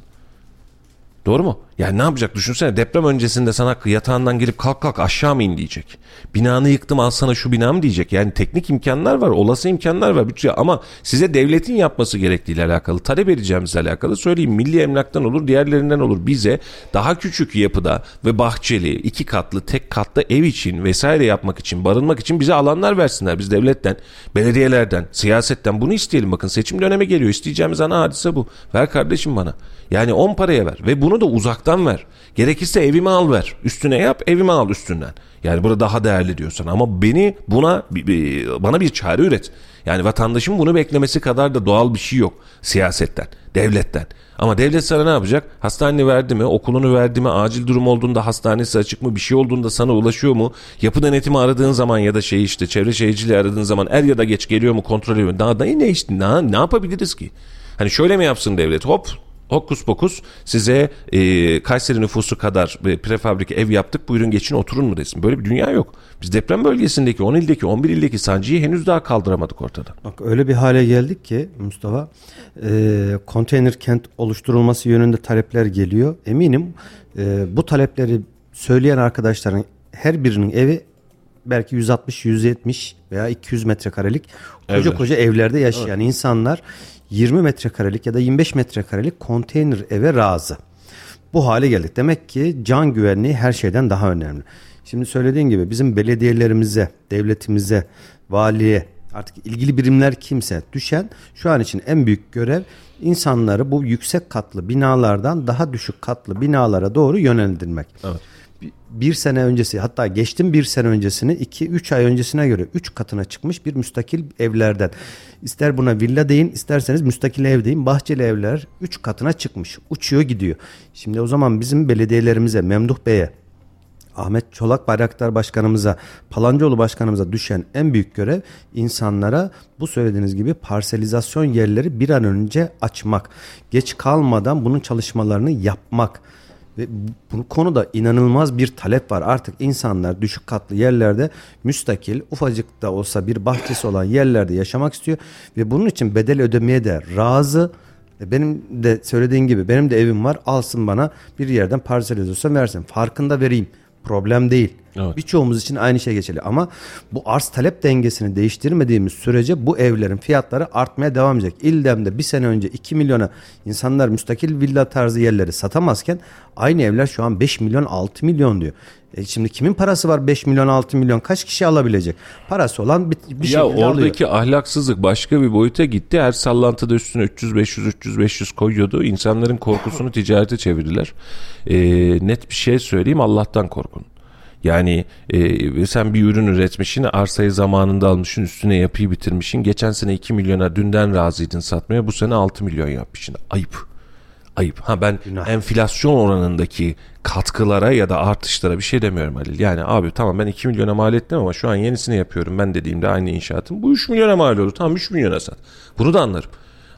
Doğru mu? Yani ne yapacak düşünsene deprem öncesinde sana yatağından gelip kalk kalk aşağı mı in diyecek. Binanı yıktım al sana şu binamı diyecek. Yani teknik imkanlar var olası imkanlar var bütçe ama size devletin yapması gerektiğiyle alakalı talep edeceğimizle alakalı söyleyeyim. Milli emlaktan olur diğerlerinden olur bize daha küçük yapıda ve bahçeli iki katlı tek katlı ev için vesaire yapmak için barınmak için bize alanlar versinler. Biz devletten belediyelerden siyasetten bunu isteyelim bakın seçim dönemi geliyor isteyeceğimiz ana hadise bu. Ver kardeşim bana. Yani 10 paraya ver ve bunu da uzaktan ver. Gerekirse evime al ver. Üstüne yap evime al üstünden. Yani burada daha değerli diyorsan ama beni buna bana bir çare üret. Yani vatandaşın bunu beklemesi kadar da doğal bir şey yok siyasetten, devletten. Ama devlet sana ne yapacak? Hastaneni verdi mi, okulunu verdi mi, acil durum olduğunda hastanesi açık mı, bir şey olduğunda sana ulaşıyor mu? Yapı denetimi aradığın zaman ya da şey işte çevre şehirciliği aradığın zaman er ya da geç geliyor mu, kontrol ediyor mu? Daha, daha ne işte, ne, ne yapabiliriz ki? Hani şöyle mi yapsın devlet? Hop Hokus pokus size e, Kayseri nüfusu kadar e, prefabrik ev yaptık buyurun geçin oturun mu desin. Böyle bir dünya yok. Biz deprem bölgesindeki 10 ildeki 11 ildeki sancıyı henüz daha kaldıramadık ortada. Bak öyle bir hale geldik ki Mustafa e, konteyner kent oluşturulması yönünde talepler geliyor. Eminim e, bu talepleri söyleyen arkadaşların her birinin evi belki 160, 170 veya 200 metrekarelik koca Evler. koca evlerde yaşayan evet. insanlar 20 metrekarelik ya da 25 metrekarelik konteyner eve razı. Bu hale geldik. Demek ki can güvenliği her şeyden daha önemli. Şimdi söylediğin gibi bizim belediyelerimize, devletimize, valiye artık ilgili birimler kimse düşen şu an için en büyük görev insanları bu yüksek katlı binalardan daha düşük katlı binalara doğru yönlendirmek. Evet bir sene öncesi hatta geçtim bir sene öncesini 2-3 ay öncesine göre 3 katına çıkmış bir müstakil evlerden. İster buna villa deyin isterseniz müstakil ev deyin bahçeli evler 3 katına çıkmış uçuyor gidiyor. Şimdi o zaman bizim belediyelerimize Memduh Bey'e Ahmet Çolak Bayraktar Başkanımıza, Palancıoğlu Başkanımıza düşen en büyük görev insanlara bu söylediğiniz gibi parselizasyon yerleri bir an önce açmak. Geç kalmadan bunun çalışmalarını yapmak. Ve bu konuda inanılmaz bir talep var. Artık insanlar düşük katlı yerlerde müstakil, ufacık da olsa bir bahçesi olan yerlerde yaşamak istiyor. Ve bunun için bedel ödemeye de razı. Benim de söylediğin gibi benim de evim var. Alsın bana bir yerden parselizasyon versin. Farkında vereyim. Problem değil. Evet. Birçoğumuz için aynı şey geçerli ama bu arz talep dengesini değiştirmediğimiz sürece bu evlerin fiyatları artmaya devam edecek. İldem'de bir sene önce 2 milyona insanlar müstakil villa tarzı yerleri satamazken aynı evler şu an 5 milyon 6 milyon diyor. E şimdi kimin parası var 5 milyon 6 milyon kaç kişi alabilecek? Parası olan bir, bir ya oradaki alıyor. ahlaksızlık başka bir boyuta gitti. Her sallantıda üstüne 300 500 300 500 koyuyordu. İnsanların korkusunu ticarete çevirdiler. E, net bir şey söyleyeyim Allah'tan korkun. Yani e, sen bir ürün üretmişsin, arsayı zamanında almışsın, üstüne yapıyı bitirmişsin. Geçen sene 2 milyona dünden razıydın satmaya, bu sene 6 milyon yapmışsın. Ayıp. Ayıp. Ha ben Günah. enflasyon oranındaki katkılara ya da artışlara bir şey demiyorum Halil. Yani abi tamam ben 2 milyona mal ettim ama şu an yenisini yapıyorum ben dediğimde aynı inşaatın. Bu 3 milyona mal oldu. Tamam 3 milyona sat. Bunu da anlarım.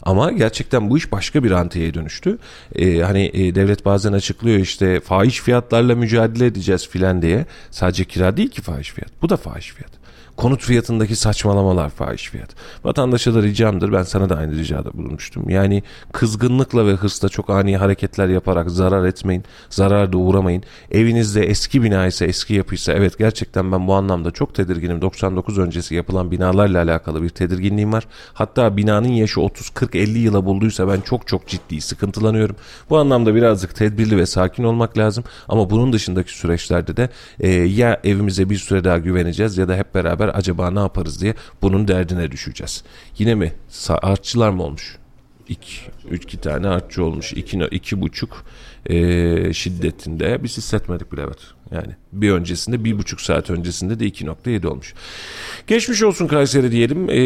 Ama gerçekten bu iş başka bir rantiyeye dönüştü. Ee, hani e, devlet bazen açıklıyor işte fahiş fiyatlarla mücadele edeceğiz filan diye. Sadece kira değil ki fahiş fiyat. Bu da fahiş fiyat. Konut fiyatındaki saçmalamalar fahiş fiyat. Vatandaşa da ricamdır. Ben sana da aynı ricada bulunmuştum. Yani kızgınlıkla ve hırsla çok ani hareketler yaparak zarar etmeyin. Zarar da uğramayın. Evinizde eski bina ise eski yapıysa evet gerçekten ben bu anlamda çok tedirginim. 99 öncesi yapılan binalarla alakalı bir tedirginliğim var. Hatta binanın yaşı 30 40 50 yıla bulduysa ben çok çok ciddi sıkıntılanıyorum. Bu anlamda birazcık tedbirli ve sakin olmak lazım. Ama bunun dışındaki süreçlerde de e, ya evimize bir süre daha güveneceğiz ya da hep beraber beraber acaba ne yaparız diye bunun derdine düşeceğiz. Yine mi? Artçılar mı olmuş? İki, üç iki tane artçı olmuş. İki, iki buçuk e, şiddetinde. Biz hissetmedik bile evet. Yani Bir öncesinde bir buçuk saat öncesinde de 2.7 olmuş. Geçmiş olsun Kayseri diyelim. Ee,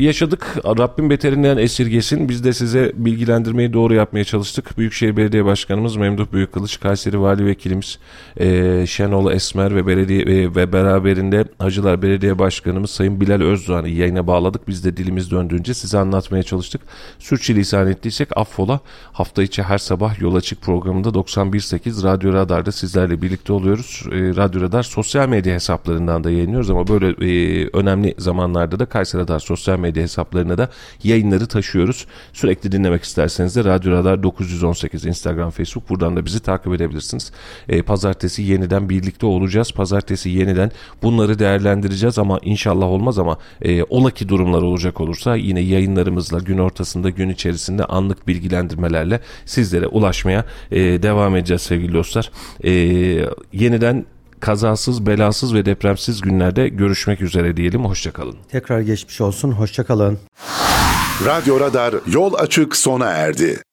yaşadık. Rabbim beterinden esirgesin. Biz de size bilgilendirmeyi doğru yapmaya çalıştık. Büyükşehir Belediye Başkanımız Memduh Büyükkılıç, Kayseri Vali Vekilimiz e, Şenol Esmer ve belediye e, ve beraberinde Hacılar Belediye Başkanımız Sayın Bilal Özdoğan'ı yayına bağladık. Biz de dilimiz döndüğünce size anlatmaya çalıştık. Sürçülisan ettiysek affola. Hafta içi her sabah yol açık programında 91.8 Radyo Radar'da sizlerle birlikte oluyoruz. E, Radyo Radar sosyal medya hesaplarından da yayınlıyoruz ama böyle e, önemli zamanlarda da Kayseri Radar sosyal medya hesaplarına da yayınları taşıyoruz. Sürekli dinlemek isterseniz de Radyo Radar 918 Instagram, Facebook buradan da bizi takip edebilirsiniz. E, pazartesi yeniden birlikte olacağız. Pazartesi yeniden bunları değerlendireceğiz ama inşallah olmaz ama e, ola ki durumlar olacak olursa yine yayınlarımızla gün ortasında gün içerisinde anlık bilgilendirmelerle sizlere ulaşmaya e, devam edeceğiz sevgili dostlar. E, yeniden kazasız, belasız ve depremsiz günlerde görüşmek üzere diyelim. Hoşçakalın. Tekrar geçmiş olsun. Hoşçakalın. Radyo Radar yol açık sona erdi.